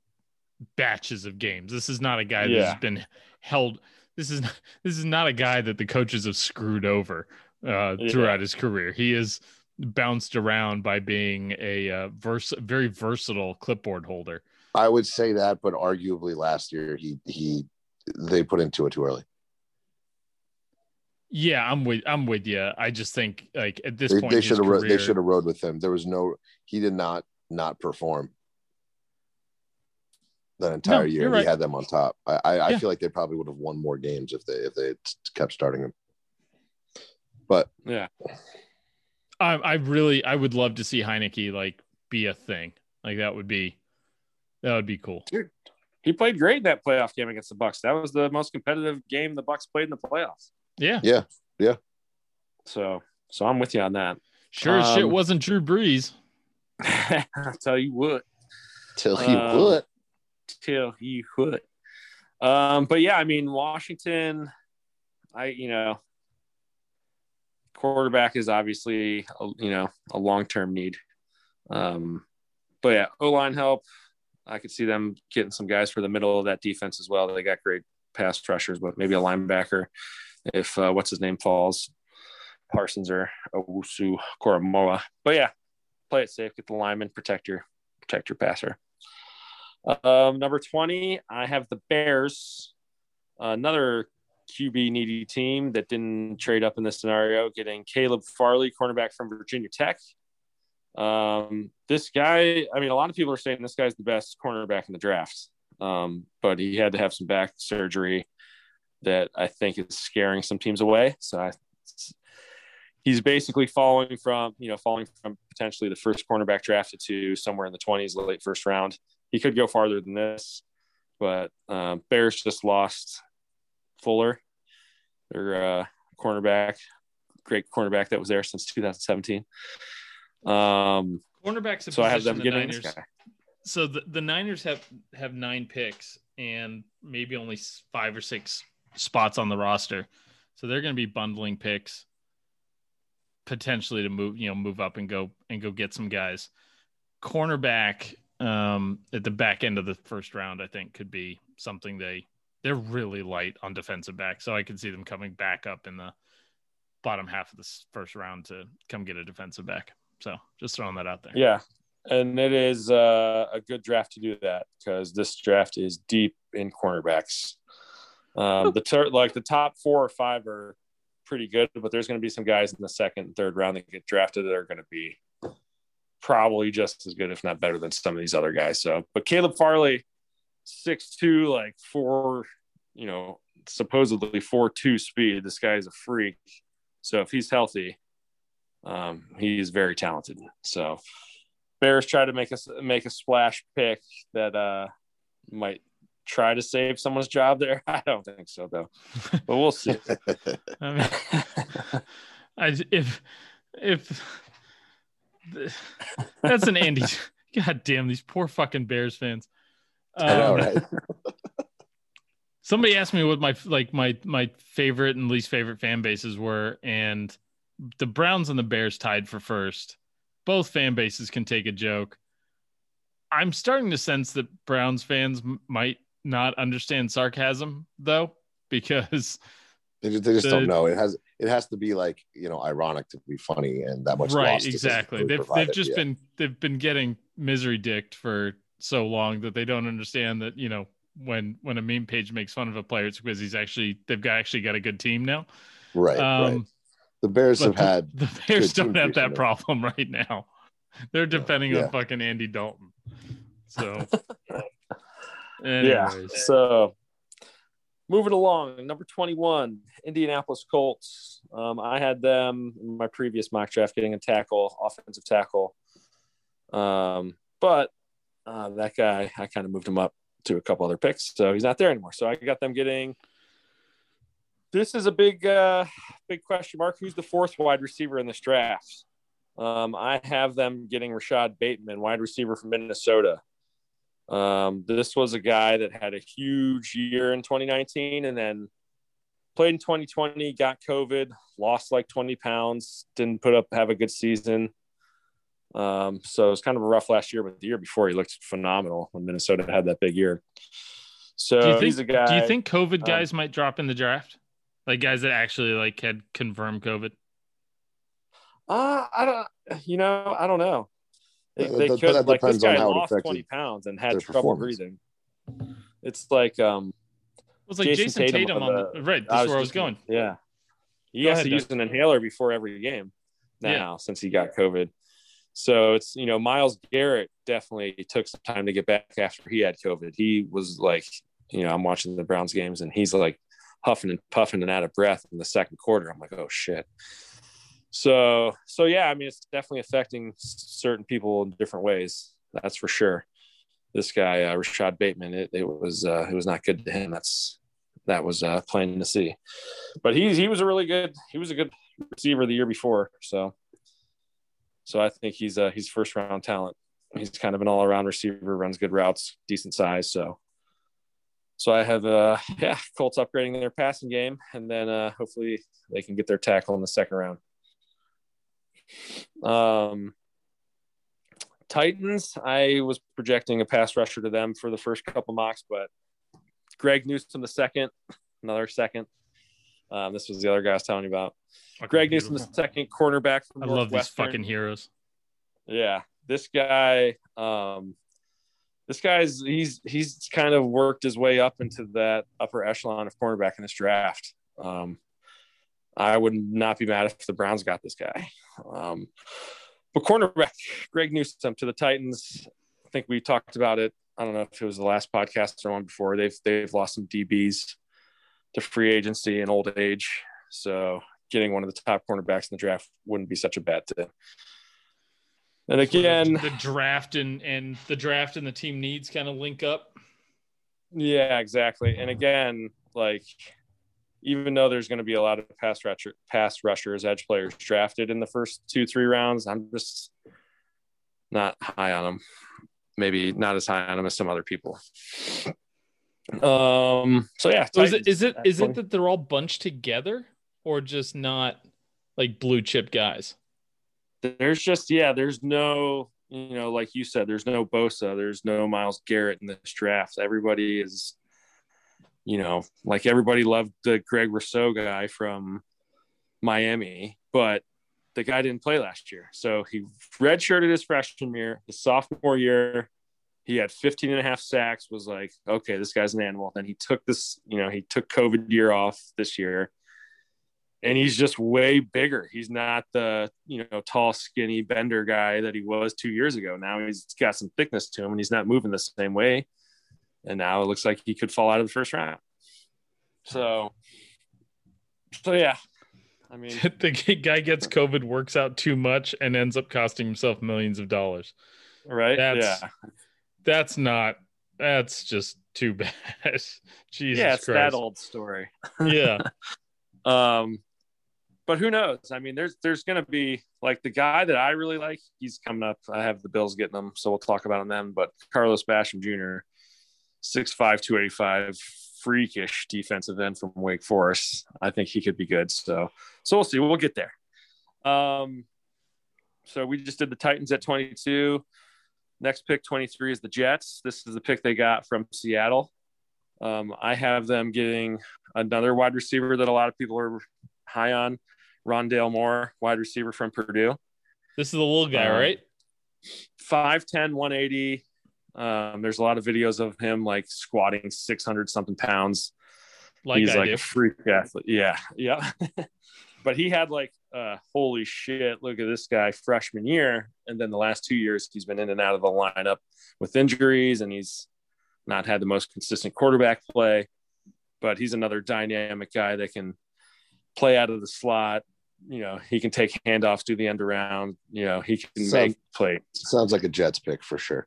batches of games. This is not a guy yeah. that's been held. This is this is not a guy that the coaches have screwed over uh, yeah. throughout his career. He is bounced around by being a uh, vers- very versatile clipboard holder. I would say that, but arguably last year he he they put into it too early. Yeah, I'm with I'm with you. I just think like at this they, point they should have career... they should have rode with him. There was no he did not not perform that entire no, year. Right. He had them on top. I I, yeah. I, feel like they probably would have won more games if they if they kept starting him. But yeah, I I really I would love to see Heinicke like be a thing. Like that would be that would be cool. Dude, he played great in that playoff game against the Bucs. That was the most competitive game the Bucs played in the playoffs. Yeah. Yeah. Yeah. So so I'm with you on that. Sure as um, shit wasn't Drew Brees. I'll <laughs> tell you what. Tell you um, would. Till he would. Um, but yeah, I mean Washington, I you know, quarterback is obviously a, you know a long term need. Um, but yeah, O line help. I could see them getting some guys for the middle of that defense as well. They got great pass rushers, but maybe a linebacker if uh, what's his name falls, Parsons or Owusu Koramoah. But yeah, play it safe, get the lineman, protect your protect your passer. Um, number 20, I have the Bears, another QB needy team that didn't trade up in this scenario, getting Caleb Farley, cornerback from Virginia Tech. Um, this guy, I mean, a lot of people are saying this guy's the best cornerback in the draft, um, but he had to have some back surgery that I think is scaring some teams away. So I, he's basically falling from, you know, falling from potentially the first cornerback drafted to somewhere in the 20s, late first round. He could go farther than this, but um, Bears just lost Fuller, their uh, cornerback, great cornerback that was there since 2017. Um, Cornerbacks. So I have them the getting Niners. So the, the Niners have have nine picks and maybe only five or six spots on the roster. So they're going to be bundling picks potentially to move, you know, move up and go and go get some guys. Cornerback um, at the back end of the first round, I think, could be something they they're really light on defensive back, so I could see them coming back up in the bottom half of this first round to come get a defensive back. So just throwing that out there. Yeah, and it is uh, a good draft to do that because this draft is deep in cornerbacks. Um, the ter- like the top four or five are pretty good, but there's going to be some guys in the second and third round that get drafted that are going to be probably just as good, if not better, than some of these other guys. So, but Caleb Farley, six two, like four, you know, supposedly four two speed. This guy is a freak. So if he's healthy, um, he's very talented. So Bears try to make us make a splash pick that uh, might try to save someone's job there? <laughs> I don't think so, though. But we'll see. <laughs> I mean, I, if if that's an Andy, <laughs> God damn these poor fucking Bears fans. Um, I know, um, right? somebody asked me what my like my my favorite and least favorite fan bases were, and the Browns and the Bears tied for first. Both fan bases can take a joke. I'm starting to sense that Browns fans might not understand sarcasm though, because they just, they just the, don't know. It has it has to be like you know ironic to be funny, and that much right. Exactly. They've they've just been they've been getting misery dicked for so long that they don't understand that you know when when a meme page makes fun of a player, it's because he's actually they've got actually got a good team now. Right, right. Um, The Bears but have the- had the Bears don't team have that problem <laughs> right now. They're depending yeah. on fucking Andy Dalton. So, <laughs> Yeah. So moving along, number 21, Indianapolis Colts. Um, I had them in my previous mock draft getting a tackle, offensive tackle. Um, but uh, that guy, I kind of moved him up to a couple other picks, so he's not there anymore. So I got them getting. This is a big, uh, big question mark. Who's the fourth wide receiver in this draft? Um, I have them getting Rashod Bateman, wide receiver from Minnesota. Um, this was a guy that had a huge year in 2019 and then played in 2020, got COVID, lost like 20 pounds, didn't put up, have a good season. Um, so it was kind of a rough last year, but the year before he looked phenomenal when Minnesota had that big year. So do you think he's a guy. do you think COVID um, guys might drop in the draft? Like guys that actually like had confirmed COVID. Uh, I don't, you know, I don't know. They, they that- could that like this guy how lost 20 pounds and had trouble breathing. It's like, um, It was like Jayson Jayson, Tatum, Tatum on on the, the- right. This is where I was going. Yeah. He Go has ahead, to Doug. use an inhaler before every game now Yeah. since he got COVID. So it's, you know, Myles Garrett definitely took some time to get back after he had COVID. He was like, you know, I'm watching the Browns games and he's like huffing and puffing and out of breath in the second quarter. I'm like, oh shit. So, so yeah, I mean, it's definitely affecting certain people in different ways. That's for sure. This guy, uh, Rashod Bateman, it, it was, uh, it was not good to him. That's, that was uh, plain to see. But he he was a really good he was a good receiver the year before. So so I think he's uh he's first round talent. He's kind of an all around receiver, runs good routes, decent size. So so I have uh <laughs> yeah Colts upgrading their passing game, and then uh hopefully they can get their tackle in the second round. Um. Titans, I was projecting a pass rusher to them for the first couple mocks, but Greg Newsome the second, another second. Um, this was the other guy I was telling you about. Greg Newsome the second cornerback from I love these fucking heroes. Yeah, this guy, um, this guy's he's he's kind of worked his way up into that upper echelon of cornerback in this draft. Um, I would not be mad if the Browns got this guy. Um, but cornerback Greg Newsome to the Titans. I think we talked about it. I don't know if it was the last podcast or one before. They've they've lost some DBs to free agency and old age. So getting one of the top cornerbacks in the draft wouldn't be such a bad thing. And again, the draft and and the draft and the team needs kind of link up. yeah, exactly. And again, like even though there's going to be a lot of pass rusher, pass rushers, edge players drafted in the first two, three rounds, I'm just not high on them. Maybe not as high on them as some other people. Um. So yeah. So is it is it is it that they're all bunched together or just not like blue chip guys? There's just yeah there's no you know like you said there's no bosa there's no myles garrett in this draft. Everybody is you know like everybody loved the greg rousseau guy from miami but the guy didn't play last year. So he redshirted his freshman year his sophomore year. He had 15 and a half sacks was like okay this guy's an animal. Then he took this you know he took covid year off this year and he's just way bigger. He's not the you know tall, skinny bender guy that he was two years ago. Now he's got some thickness to him, and he's not moving the same way. And now it looks like he could fall out of the first round. So, so yeah, I mean, <laughs> the guy gets COVID, works out too much, and ends up costing himself millions of dollars. right? That's- yeah, That's not. That's just too bad. <laughs> Jesus yeah, it's Christ. that old story. Yeah. <laughs> Um, but who knows? I mean, there's there's gonna be like the guy that I really like. He's coming up. I have the Bills getting them, so we'll talk about him then. But Carlos Basham Jr., 6'5", 285, freakish defensive end from Wake Forest. I think he could be good. So so we'll see. We'll get there. Um, so we just did the Titans at 22. Next pick 23 is the Jets. This is the pick they got from Seattle. Um, I have them getting another wide receiver that a lot of people are high on, Rondale Moore, wide receiver from Purdue. This is the little guy, Um, right? 5'10, 180, Um, there's a lot of videos of him like squatting 600 something pounds. Like He's I like do. a freak athlete. Yeah, yeah. <laughs> but he had like, uh, holy shit, look at this guy freshman year, and then the last two years he's been in and out of the lineup with injuries, and he's not had the most consistent quarterback play. But he's another dynamic guy that can play out of the slot. You know, he can take handoffs, do the end around. You know, he can So- make plays. Sounds like a Jets pick for sure.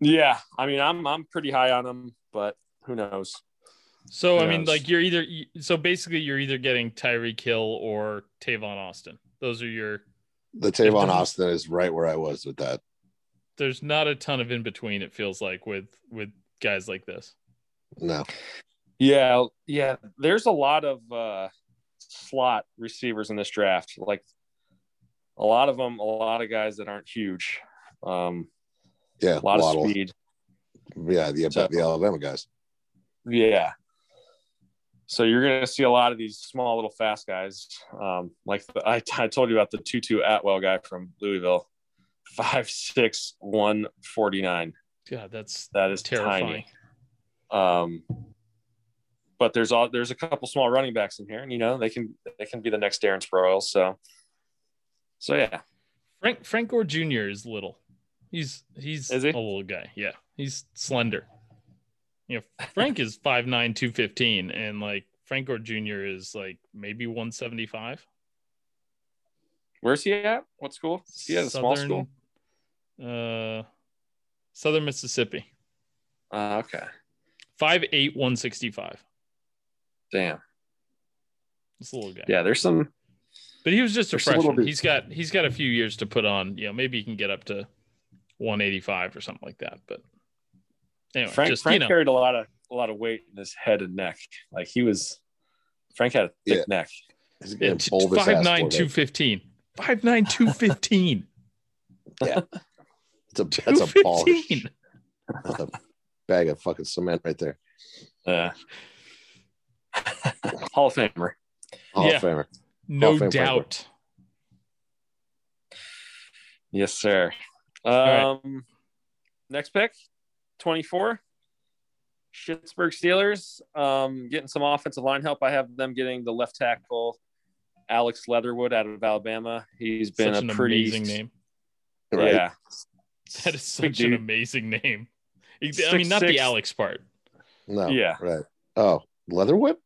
Yeah, I mean, I'm I'm pretty high on him, but who knows? So I Who mean, knows? like you're either so basically you're either getting Tyreek Hill or Tavon Austin. Those are your. The Tavon Austin is right where I was with that. There's not a ton of in between. It feels like with with guys like this. No, Yeah, yeah. There's a lot of uh, slot receivers in this draft. Like a lot of them, a lot of guys that aren't huge. Um, yeah, a lot Waddle. of speed. Yeah, the So- the Alabama guys. Yeah. So you're going to see a lot of these small little fast guys. Um, like the, I, I told you about the Tutu Atwell guy from Louisville, five six one forty nine. God, that's That is terrifying. tiny. Um, but there's all there's a couple small running backs in here, and you know they can they can be the next Darren Sproles. So, so yeah, Frank Frank Gore Jr. is little. He's he's Is he? a little guy. Yeah, he's slender. You know, Frank is 5'9", 215, and like Frank Gore Jr. is like maybe one seventy five. where's he at? What school? Is he at a small school? Uh, Southern Mississippi. Uh, okay, Five eight one sixty five. Damn. This little guy. Yeah, there's some. But he was just a There's a freshman. He's got he's got a few years to put on. You know, maybe he can get up to 185 or something like that. But anyway, Frank just Frank you know, carried a lot of a lot of weight in his head and neck. Like he was. Frank had a thick Yeah. neck. He's yeah, getting t- bulbous ass 5'9", forehead. 215. 5'9", 215. It's <laughs> a that's a ball. 215. That's a bag of fucking cement right there. Uh, <laughs> Hall of Famer. Hall Yeah. of Famer. No Fame Frank Gore. doubt. Yes, sir. Um, right. next pick, 24. Pittsburgh Steelers. Um, getting some offensive line help. I have them getting the left tackle, Alex Leatherwood out of Alabama. He's been Such a an pretty amazing name. Right? Yeah. That is Big such an dude. amazing name. I Six, mean, not the. Alex part. No. Yeah. Right. Oh, Leatherwood.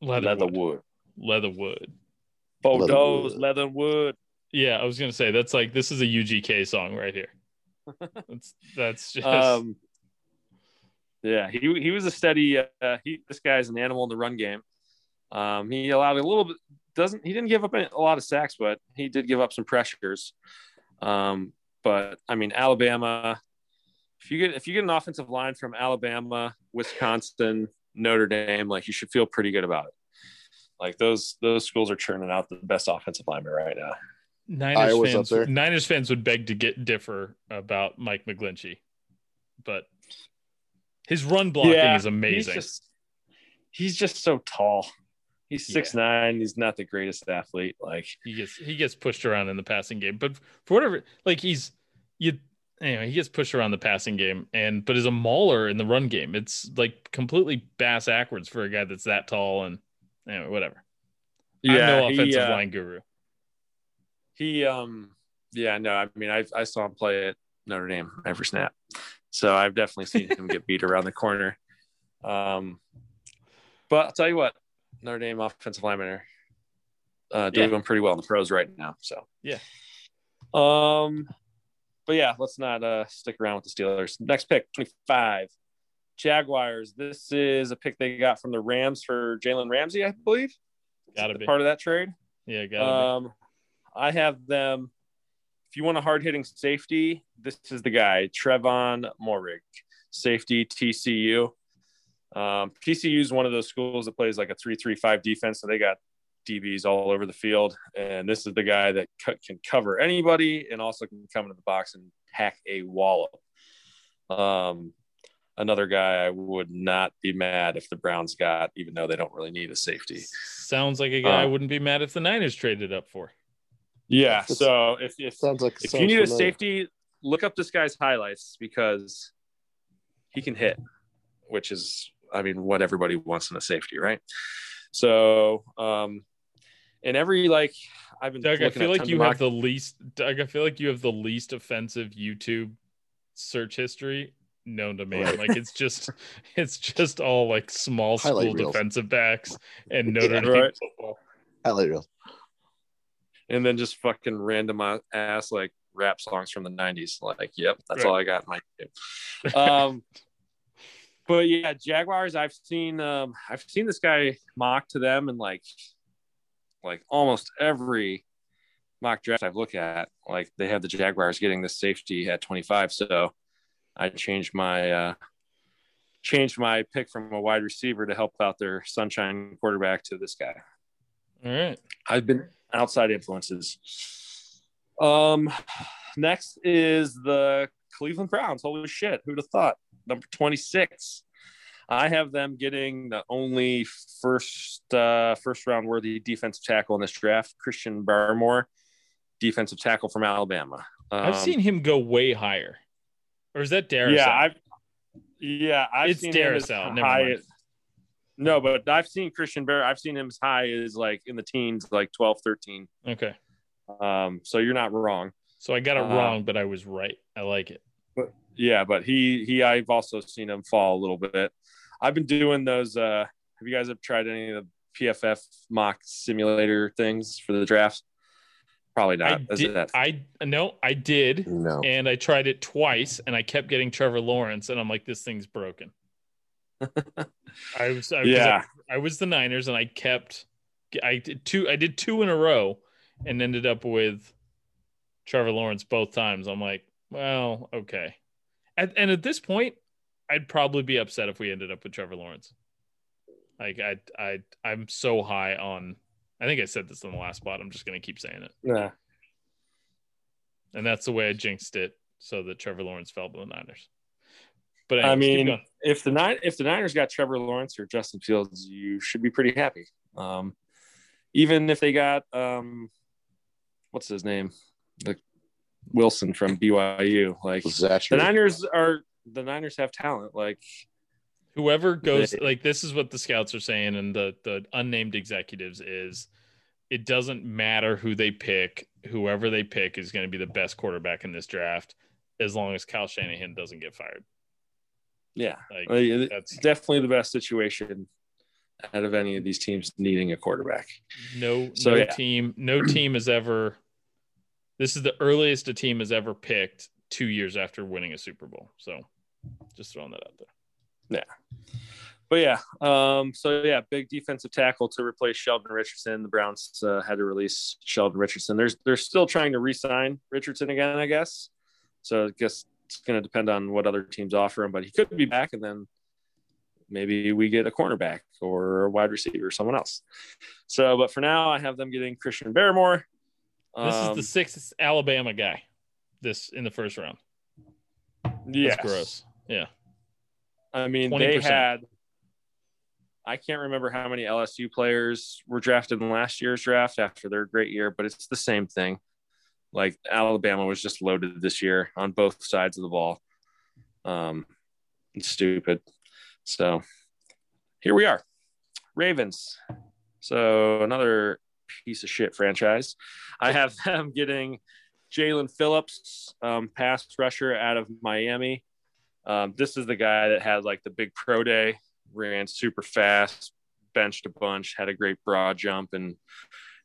Leatherwood. Leatherwood. Leatherwood. Bordeaux, Leatherwood. Leatherwood. Yeah, I was gonna say that's like this is a UGK song right here. <laughs> That's that's just Um, yeah, he he was a steady. Uh, he this guy's an animal in the run game. Um, he allowed a little bit. Doesn't he didn't give up a lot of sacks, but he did give up some pressures. Um, but I mean, Alabama. If you get if you get an offensive line from Alabama, Wisconsin, Notre Dame, like you should feel pretty good about it. Like those those schools are churning out the best offensive linemen right now. Niners Iowa's fans. up there. Niners fans would beg to get differ about Mike McGlinchey, but his run blocking is amazing. He's just, he's just so tall. He's Yeah. six nine. He's not the greatest athlete. Like he gets he gets pushed around in the passing game, but for whatever, like he's you anyway, he gets pushed around the passing game, and but is a mauler in the run game. It's like completely bass backwards for a guy that's that tall, and anyway, whatever. I'm no he, offensive uh, line guru. He um yeah no I mean I I saw him play at Notre Dame every snap, so I've definitely seen him get beat around the corner. Um, but I'll tell you what, Notre Dame offensive linemen are uh, Yeah. doing pretty well in the pros right now. So Yeah. Um, but yeah, let's not uh stick around with the Steelers. Next pick, twenty five. Jaguars. This is a pick they got from the Rams for Jalen Ramsey, I believe. Gotta be. part of that trade. Yeah, got Um, I have them. If you want a hard hitting safety, this is the guy, Trevon Moehrig, safety TCU. Um, TCU is one of those schools that plays like a three-three-five defense, so they got DBs all over the field. And this is the guy that co- can cover anybody and also can come into the box and hack a wallop. Um, another guy I would not be mad if the Browns got, even though they don't really need a safety. Sounds like a guy I Uh, wouldn't be mad if the Niners traded up for. Yeah. That's- So if if Sounds like if sounds you need a safety look up this guy's highlights because he can hit, which is, I mean, what everybody wants in a safety, right? So, um, and every like I've been Doug, I feel like you have the least. Doug, I feel like you have the least offensive YouTube search history known to man. Right. Like it's just, <laughs> it's just all like small school Highlight reels. defensive backs and Notre Yeah, Dame right. football. Highlight reel. and then just fucking random ass like rap songs from the 90s like yep that's Right. all i got in my game um <laughs> but yeah jaguars i've seen um i've seen this guy mock to them and like like almost every mock draft i've looked at like they have the jaguars getting the safety at 25 so i changed my uh changed my pick from a wide receiver to help out their sunshine quarterback to this guy All right. I've been outside influences. Um, next is the Cleveland Browns. Holy shit, who'd have thought? Number 26. I have them getting the only first uh, first round worthy defensive tackle in this draft, Christian Barmore, defensive tackle from Alabama. I've Um, seen him go way higher. Or is that Darius? Yeah, I've yeah, I've It's seen never high no, but I've seen Christian Bear. I've seen him as high as like in the teens, like 12, 13. okay. Um, so you're not wrong. So I got it Uh, wrong, but I was right. I like it. Yeah, but he he I've also seen him fall a little bit. I've been doing those uh have you guys ever tried any of the PFF mock simulator things for the draft? Probably not. Is did. that- I no, I did, No. and I tried it twice, and I kept getting Trevor Lawrence, and I'm like, this thing's broken. <laughs> I was, I, 'cause yeah. I, I was the Niners, and I kept, I did two, I did two in a row, and ended up with Trevor Lawrence both times. I'm like, well, okay, at, and at this point, I'd probably be upset if we ended up with Trevor Lawrence. Like I, I, I'm so high on. I think I said this in the last spot. I'm just gonna keep saying it. Yeah. And that's the way I jinxed it so that Trevor Lawrence fell to the Niners. But I anyways, keep mean, if the nine if the Niners got Trevor Lawrence or Justin Fields, you should be pretty happy. Um, even if they got um, what's his name, the Wilson from BYU, like the Niners are the Niners have talent. Like whoever goes they- like this is what the scouts are saying and the the unnamed executives is it doesn't matter who they pick, whoever they pick is going to be the best quarterback in this draft as long as Kyle Shanahan doesn't get fired. yeah, Like Like, it- that's it's definitely the best situation out of any of these teams needing a quarterback. no So, no yeah. team no team has ever this is the earliest a team has ever picked 2 years after winning a Super Bowl. So just throwing that out there. Yeah. But yeah, um, so yeah, big defensive tackle to replace Sheldon Richardson. The Browns uh, had to release Sheldon Richardson. There's they're still trying to re-sign Richardson again, I guess. So I guess it's going to depend on what other teams offer him, but he could be back, and then maybe we get a cornerback or a wide receiver or someone else. So, but for now, I have them getting Christian Barmore. This is Um, the sixth Alabama guy this in the first round. That's yes. gross. Yeah. I mean, they 20%. had. I can't remember how many LSU players were drafted in last year's draft after their great year, but it's the same thing. Like Alabama was just loaded this year on both sides of the ball. Um, it's stupid. So here we are, Ravens. So another piece of shit franchise. I have <laughs> them getting Jaelan Phillips, um, pass rusher out of Miami. Um, this is the guy that had like the big pro day, ran super fast, benched a bunch, had a great broad jump and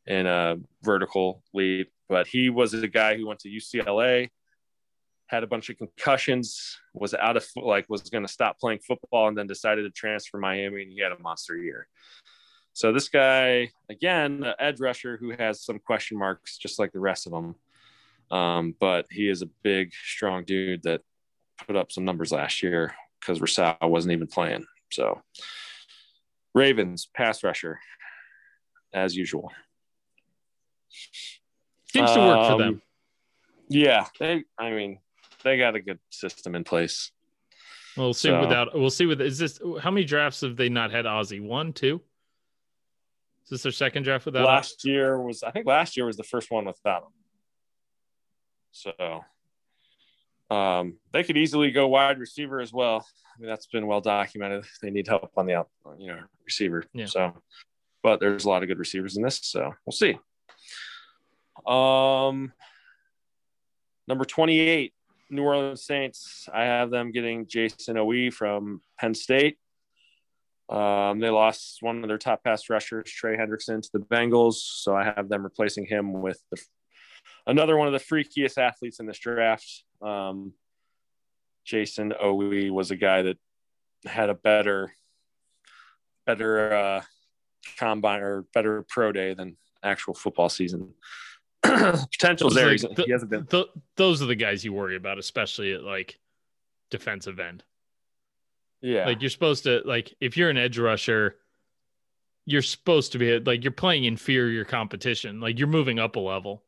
and a vertical leap. But he was a guy who went to UCLA, had a bunch of concussions, was out of like was going to stop playing football, and then decided to transfer Miami, and he had a monster year. So this guy, again, an edge rusher who has some question marks, just like the rest of them. Um, but he is a big, strong dude that put up some numbers last year because Rousseau wasn't even playing. So Ravens pass rusher, as usual. Seems to work for Um, them. Yeah, they. I mean, they got a good system in place. We'll see so- without we'll see with is this how many drafts have they not had Ozzie? One, two? Is this their second draft without last year was, I think, last year was the first one without him. So, Um, they could easily go wide receiver as well. I mean, that's been well documented. They need help on the out, you know, receiver. Yeah. So, but there's a lot of good receivers in this, so we'll see. Um, number 28, New Orleans Saints. I have them getting Jayson Oweh from Penn State. Um, they lost one of their top pass rushers, Trey Hendrickson, to the Bengals, so I have them replacing him with the, another one of the freakiest athletes in this draft. Um, Jayson Oweh was a guy that had a better, better uh, combine or better pro day than actual football season. <clears throat> Potential's there. Like, he hasn't been. th- those are the guys you worry about, especially at like defensive end. Yeah. Like you're supposed to like if you're an edge rusher, you're supposed to be like you're playing inferior competition. Like you're moving up a level.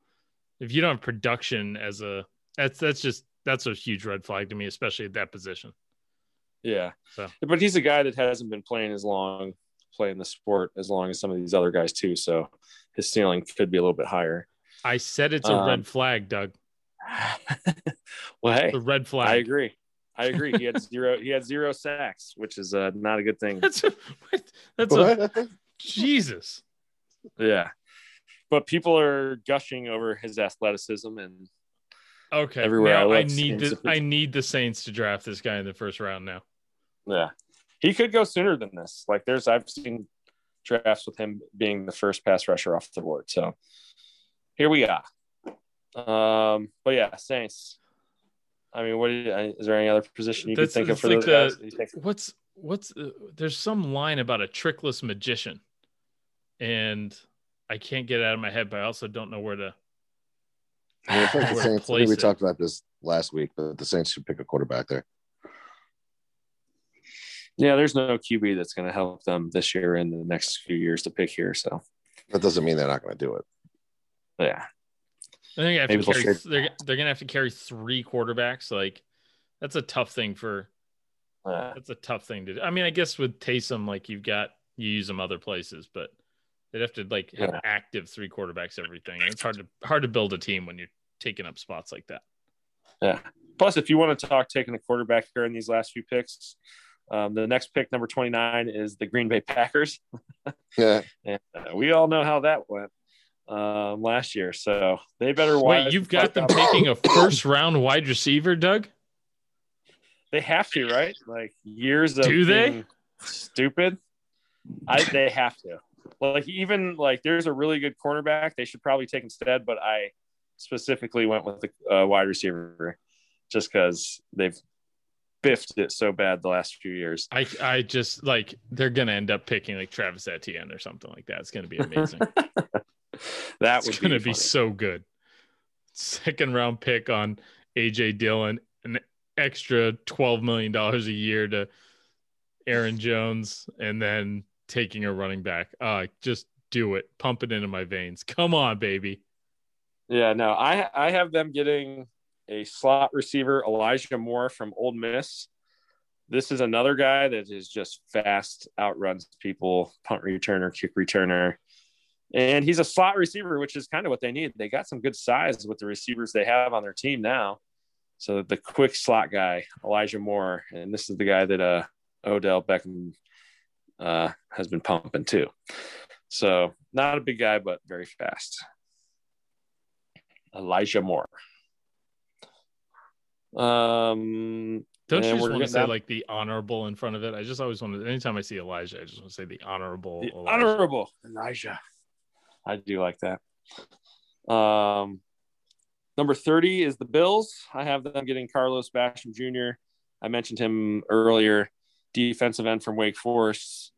If you don't have production as a that's that's just that's a huge red flag to me, especially at that position. Yeah. So. But he's a guy that hasn't been playing as long, playing the sport as long as some of these other guys too. So his ceiling could be a little bit higher. I said it's a Um, red flag, Doug. <laughs> well, hey, The red flag. I agree. I agree. He had <laughs> zero. He had zero sacks, which is uh, not a good thing. That's a, that's a Jesus. Yeah. But people are gushing over his athleticism, and Okay. Everywhere I now I, look need the I need the Saints to draft this guy in the first round now. yeah, he could go sooner than this. Like, there's I've seen drafts with him being the first pass rusher off the board. So here we are. Um, but yeah, Saints. I mean, what do you, is there any other position you That's- could think of for like those the- guys? think- What's what's uh, there's some line about a trickless magician, and I can't get it out of my head, but I also don't know where to. I, mean, I think the Where to Saints. I place we it. talked about this last week, but the Saints should pick a quarterback there. Yeah, there's no QB that's going to help them this year and the next few years to pick here. So That doesn't mean they're not going to do it. yeah, I think I have Maybe to they'll carry. trade- They're they're gonna have to carry three quarterbacks. Like that's a tough thing for. uh, That's a tough thing to do. I mean, I guess with Taysom, like you've got you use them other places, but they'd have to like have Yeah. active three quarterbacks everything. And it's hard to hard to build a team when you're taking up spots like that. yeah. Plus, if you want to talk taking a quarterback here in these last few picks, um, the next pick, number 29, is the Green Bay Packers. <laughs> Yeah, And uh, we all know how that went um, last year. So they better Wait, you've got them up. taking a first round wide receiver, Doug? They have to, right? Like years of Do they? stupid. I they have to. Like even like there's a really good cornerback they should probably take instead, but I specifically went with the uh, wide receiver just because they've biffed it so bad the last few years. I I just like they're gonna end up picking like Travis Etienne or something like that. It's gonna be <laughs> amazing. <laughs> That would gonna be, be so good. Second round pick on AJ Dillon, an extra twelve million dollars a year to Aaron Jones, and then taking a running back. Uh just do it. Pump it into my veins. Come on, baby. Yeah, no, I I have them getting a slot receiver, Elijah Moore from Ole Miss. This is another guy that is just fast, outruns people, punt returner, kick returner. And he's a slot receiver, which is kind of what they need. They got some good size with the receivers they have on their team now. So the quick slot guy, Elijah Moore, and this is the guy that uh Odell Beckham uh has been pumping too. So not a big guy, but very fast. Elijah Moore. Um, Don't you just want to say down- like the honorable in front of it? I just always want to. Anytime I see Elijah, I just want to say the honorable. the Elijah. honorable Elijah. I do like that. Um, number 30 is the Bills. I have them getting Carlos Basham Jr. I mentioned him earlier, defensive end from Wake Forest.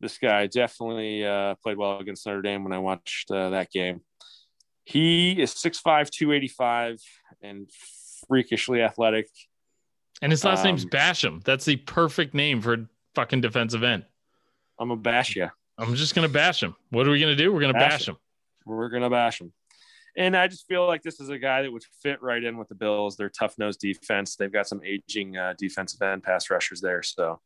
This guy definitely uh, played well against Notre Dame when I watched uh, that game. He is 6'5, 285, and freakishly athletic. And his last name's Um, Basham. That's the perfect name for a fucking defensive end. I'm a bash you. I'm just gonna bash him. What are we gonna do? We're gonna Bash bash him. we're gonna bash him. And I just feel like this is a guy that would fit right in with the Bills. Their tough nosed defense. They've got some aging uh, defensive end pass rushers there, so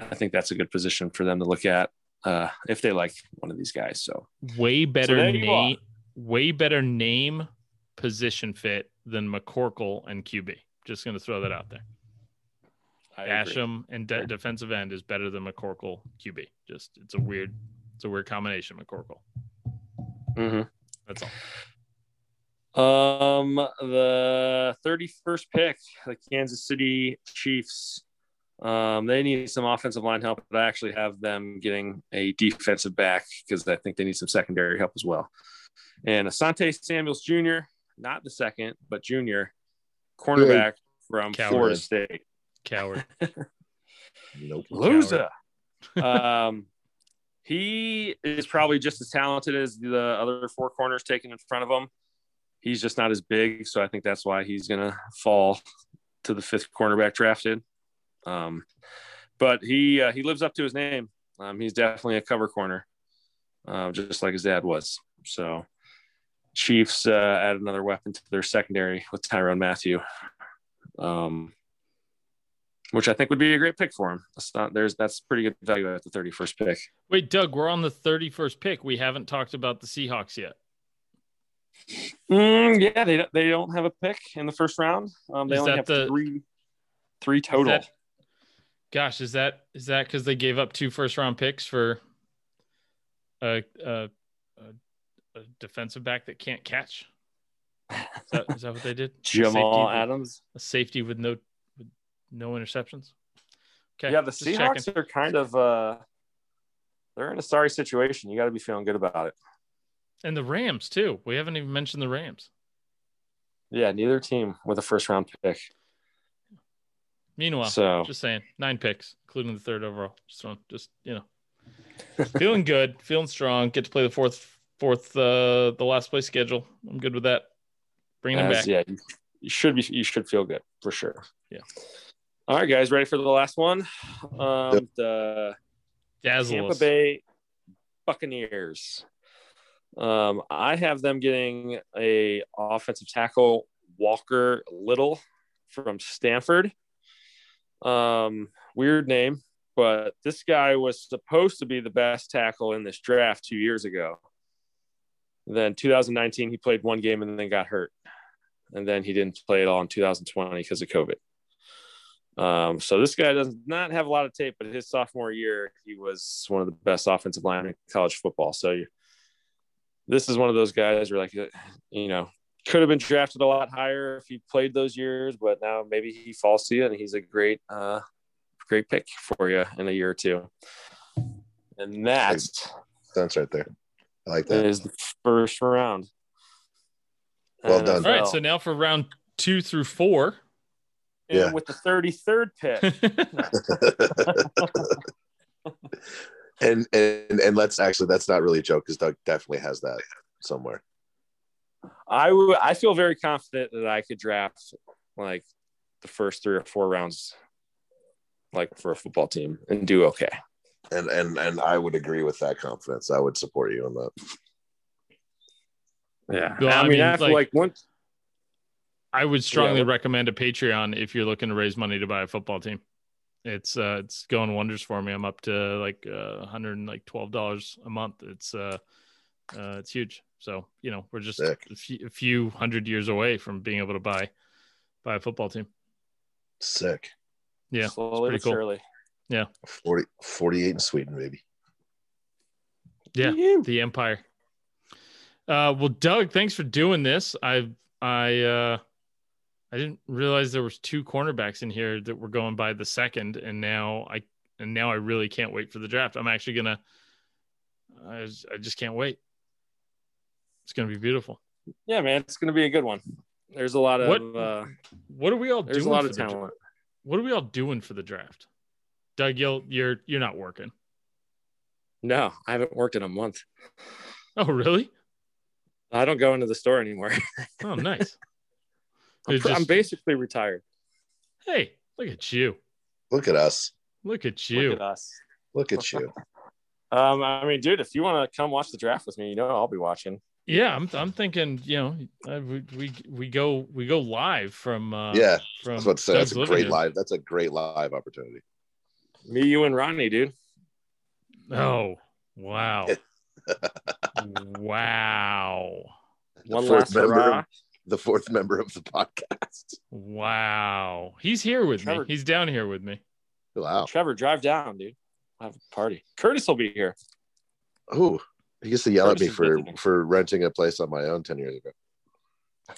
I think that's a good position for them to look at uh, if they like one of these guys. So Way better you name. Way better name, position fit than McCorkle and QB. Just going to throw that out there. I agree. Basham and de- defensive end is better than McCorkle QB. Just it's a weird, it's a weird combination. McCorkle. Mhm. That's all. Um, the 31st pick, the Kansas City Chiefs. Um, they need some offensive line help, but I actually have them getting a defensive back because I think they need some secondary help as well. And Asante Samuels Jr., not the second, but junior, cornerback from Coward. Florida State. Coward. <laughs> Nope. Loser. um, he is probably just as talented as the other four corners taken in front of him. He's just not as big, so I think that's why he's gonna fall to the fifth cornerback drafted. Um, but he uh, he lives up to his name. Um, he's definitely a cover corner, uh, just like his dad was. So, Chiefs uh, add another weapon to their secondary with Tyrann Mathieu. Um, which I think would be a great pick for him. That's not there's that's pretty good value at the 31st pick. Wait, Doug, we're on the 31st pick. We haven't talked about the Seahawks yet. Mm, yeah, they don't, they don't have a pick in the first round. Um, they Is only have the- three three Is total. that- gosh, is that is that because they gave up two first round picks for a, a, a, a defensive back that can't catch? Is that, is that what they did? A Jamal safety with- Adams. a safety with no no interceptions. Okay, Yeah, the Seahawks checking. are kind of uh, they're in a sorry situation. You got to be feeling good about it. and the Rams too. We haven't even mentioned the Rams. Yeah, neither team with a first round pick. Meanwhile, So- just saying, nine picks, including the third overall. Just, throwing- just you know, <laughs> feeling good, feeling strong. Get to play the fourth, fourth, uh, the last play schedule. I'm good with that. Bringing them As- back. Yeah, you should be. You should feel good for sure. Yeah. All right, guys, ready for the last one? Um, the Dazzle Tampa us. Bay Buccaneers. Um, I have them getting a offensive tackle Walker Little from Stanford. Um, weird name, but this guy was supposed to be the best tackle in this draft two years ago. Then 2019, he played one game and then got hurt, and then he didn't play at all in 2020 because of COVID. Um, so this guy does not have a lot of tape, but his sophomore year, he was one of the best offensive linemen in college football. So you, this is one of those guys where, like, you know, could have been drafted a lot higher if he played those years, but now maybe he falls to you and he's a great, uh, great pick for you in a year or two. And that's That's right there. I like that that. is the first round. Well done. All right, so now for round two through four. And Yeah. with the 33rd pick, <laughs> <laughs> and and and let's actually that's not really a joke because Doug definitely has that somewhere. I would I feel very confident that I could draft like the first three or four rounds like for a football team and do okay. And and and I would agree with that confidence. I would support you on that. Yeah. Well, I, I mean, mean, after like- like, once I would strongly Yeah. recommend a Patreon if you're looking to raise money to buy a football team. It's uh it's going wonders for me. I'm up to like uh 100 like twelve dollars a month. It's uh uh it's huge. So you know we're just Sick. a few, hundred years away from being able to buy buy a football team. Sick. Yeah, slowly pretty but cool. surely. 40, 48 in Sweden, baby. Yeah, Woo. the Empire. Uh, well, Doug, thanks for doing this. I I uh, I didn't realize there was two cornerbacks in here that were going by the second, and now I and now I really can't wait for the draft. I'm actually gonna. I just, I just can't wait. It's gonna be beautiful. Yeah, man, it's gonna be a good one. There's a lot of What- uh, What are we all there's doing? a lot of talent. what are we all doing for the draft? Doug, you'll, you're you're not working. No, I haven't worked in a month. Oh, really? I don't go into the store anymore. <laughs> Oh, nice. I'm, You're I'm basically retired. hey, look at you! Look at us. Look at you! Look at us. Look at you. <laughs> Um, I mean, dude, if you want to come watch the draft with me, you know I'll be watching. Yeah, I'm I'm thinking, you know, uh, we, we we go we go live from uh yeah, from I was about to say that's a living great room. live. That's a great live opportunity. Me, you, and Ronnie, dude. Oh, wow. <laughs> wow. One fourth last member hurrah. Of- The fourth member of the podcast. Wow. He's here with Trevor- me. He's down here with me. Wow. Trevor, drive down, dude. I'll have a party. Curtis will be here. Oh, he gets to yell at me for visiting. for renting a place on my own ten years ago.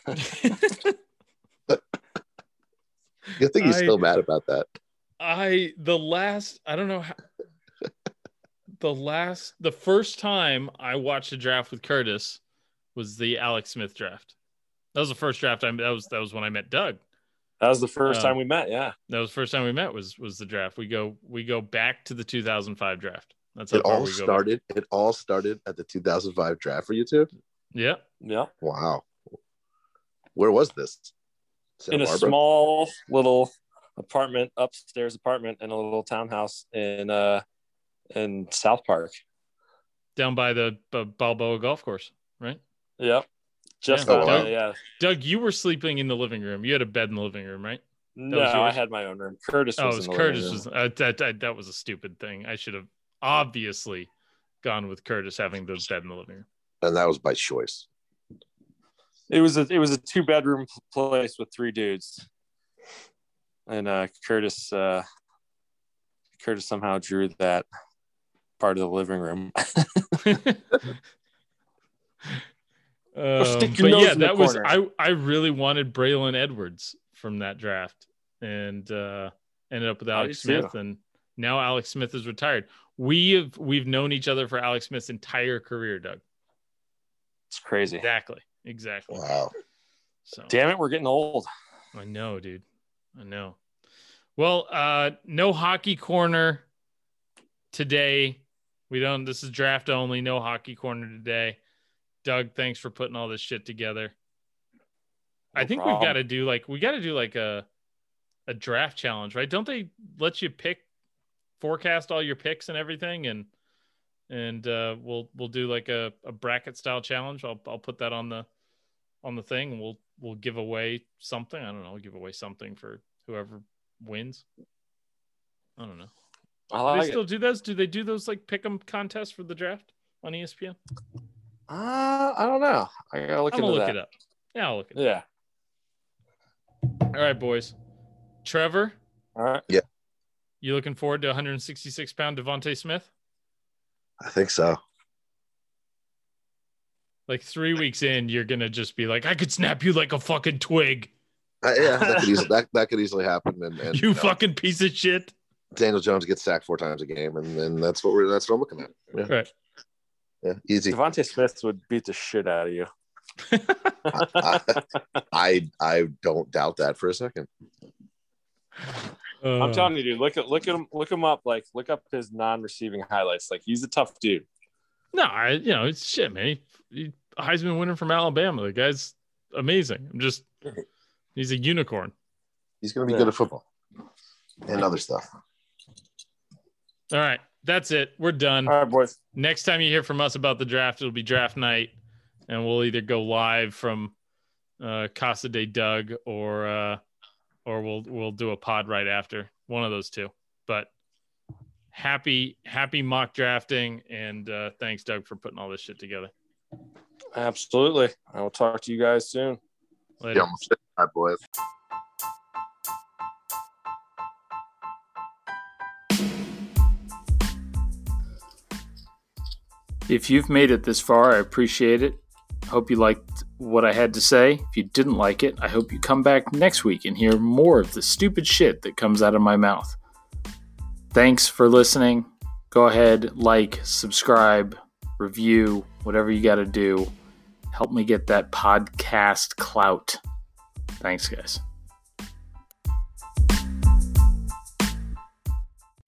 <laughs> You think he's I- still mad about that? I the last I don't know how the last the first time I watched a draft with Curtis was the Alex Smith draft. That was the first draft I that was that was when I met Doug. That was the first Um, time we met. Yeah. That was the first time we met was was the draft. We go we go back to the 2005 draft. That's how It all we go. back. started. It all started at the 2005 draft for you two. Yeah. Yeah. Wow. Where was this? Santa In a Barbara? small little apartment, upstairs apartment in a little townhouse in uh in South Park. Down by the B- Balboa golf course, right? Yep. Just Yeah. Oh, wow. yeah. Doug, you were sleeping in the living room. You had a bed in the living room, right? No, I had my own room. Curtis Oh, was it was in the Curtis. living Was uh, that, that that was a stupid thing. I should have obviously gone with Curtis having the bed in the living room. and that was by choice. It was a it was a two bedroom place with three dudes, and uh, Curtis uh, Curtis somehow drew that part of the living room. <laughs> <laughs> Um, stick your but nose yeah, in the that was corner. I. I really wanted Braylon Edwards from that draft, and uh, ended up with Alex do too. Smith, and now Alex Smith is retired. We have we've known each other for Alex Smith's entire career, Doug. it's crazy. Exactly, exactly. Wow. So Damn it, we're getting old. I know, dude. I know. Well, uh, no hockey corner today. We don't. This is draft only. No hockey corner today. Doug, thanks for putting all this shit together. I No think we've got to do like we got to do like a a draft challenge, right? Don't they let you pick forecast all your picks and everything and and uh we'll we'll do like a, a bracket style challenge. I'll I'll put that on the on the thing and we'll we'll give away something. I don't know, I'll give away something for whoever wins. I don't know. I Do they still it. do those? Do they do those like pick 'em contests for the draft on ESPN? Uh, I don't know. I gotta look I'm gonna into look that. it up. Yeah, I'll look it up. Yeah. All right, boys. Trevor, All right. Yeah. You looking forward to 166 pound DeVonta Smith? I think so. Like three weeks in, you're gonna just be like, I could snap you like a fucking twig. Uh, yeah, that could easily <laughs> that, that could easily happen. And, and you know, fucking piece of shit. Daniel Jones gets sacked four times a game, and, and that's what we're that's what I'm looking at. Yeah, Right. Yeah easy. DeVonta Smith would beat the shit out of you. <laughs> I, I I don't doubt that for a second. Uh, I'm telling you, dude. Look at look at him. Look him up. Like look up his non-receiving highlights. Like he's a tough dude. No, I, you know, it's shit, man. He, he, Heisman winner from Alabama. The guy's amazing. I'm just, he's a unicorn. He's going to be Yeah. good at football and other stuff. All right. That's it. We're done. All right, boys. Next time you hear from us about the draft, it'll be draft night, and we'll either go live from uh, Casa de Doug or uh, or we'll we'll do a pod right after. One of those two. But happy happy mock drafting, and uh, thanks Doug for putting all this shit together. Absolutely. I will talk to you guys soon. Later. Yeah, almost said that, boys. If you've made it this far, I appreciate it. Hope you liked what I had to say. If you didn't like it, I hope you come back next week and hear more of the stupid shit that comes out of my mouth. Thanks for listening. Go ahead, like, subscribe, review, whatever you got to do. Help me get that podcast clout. Thanks, guys.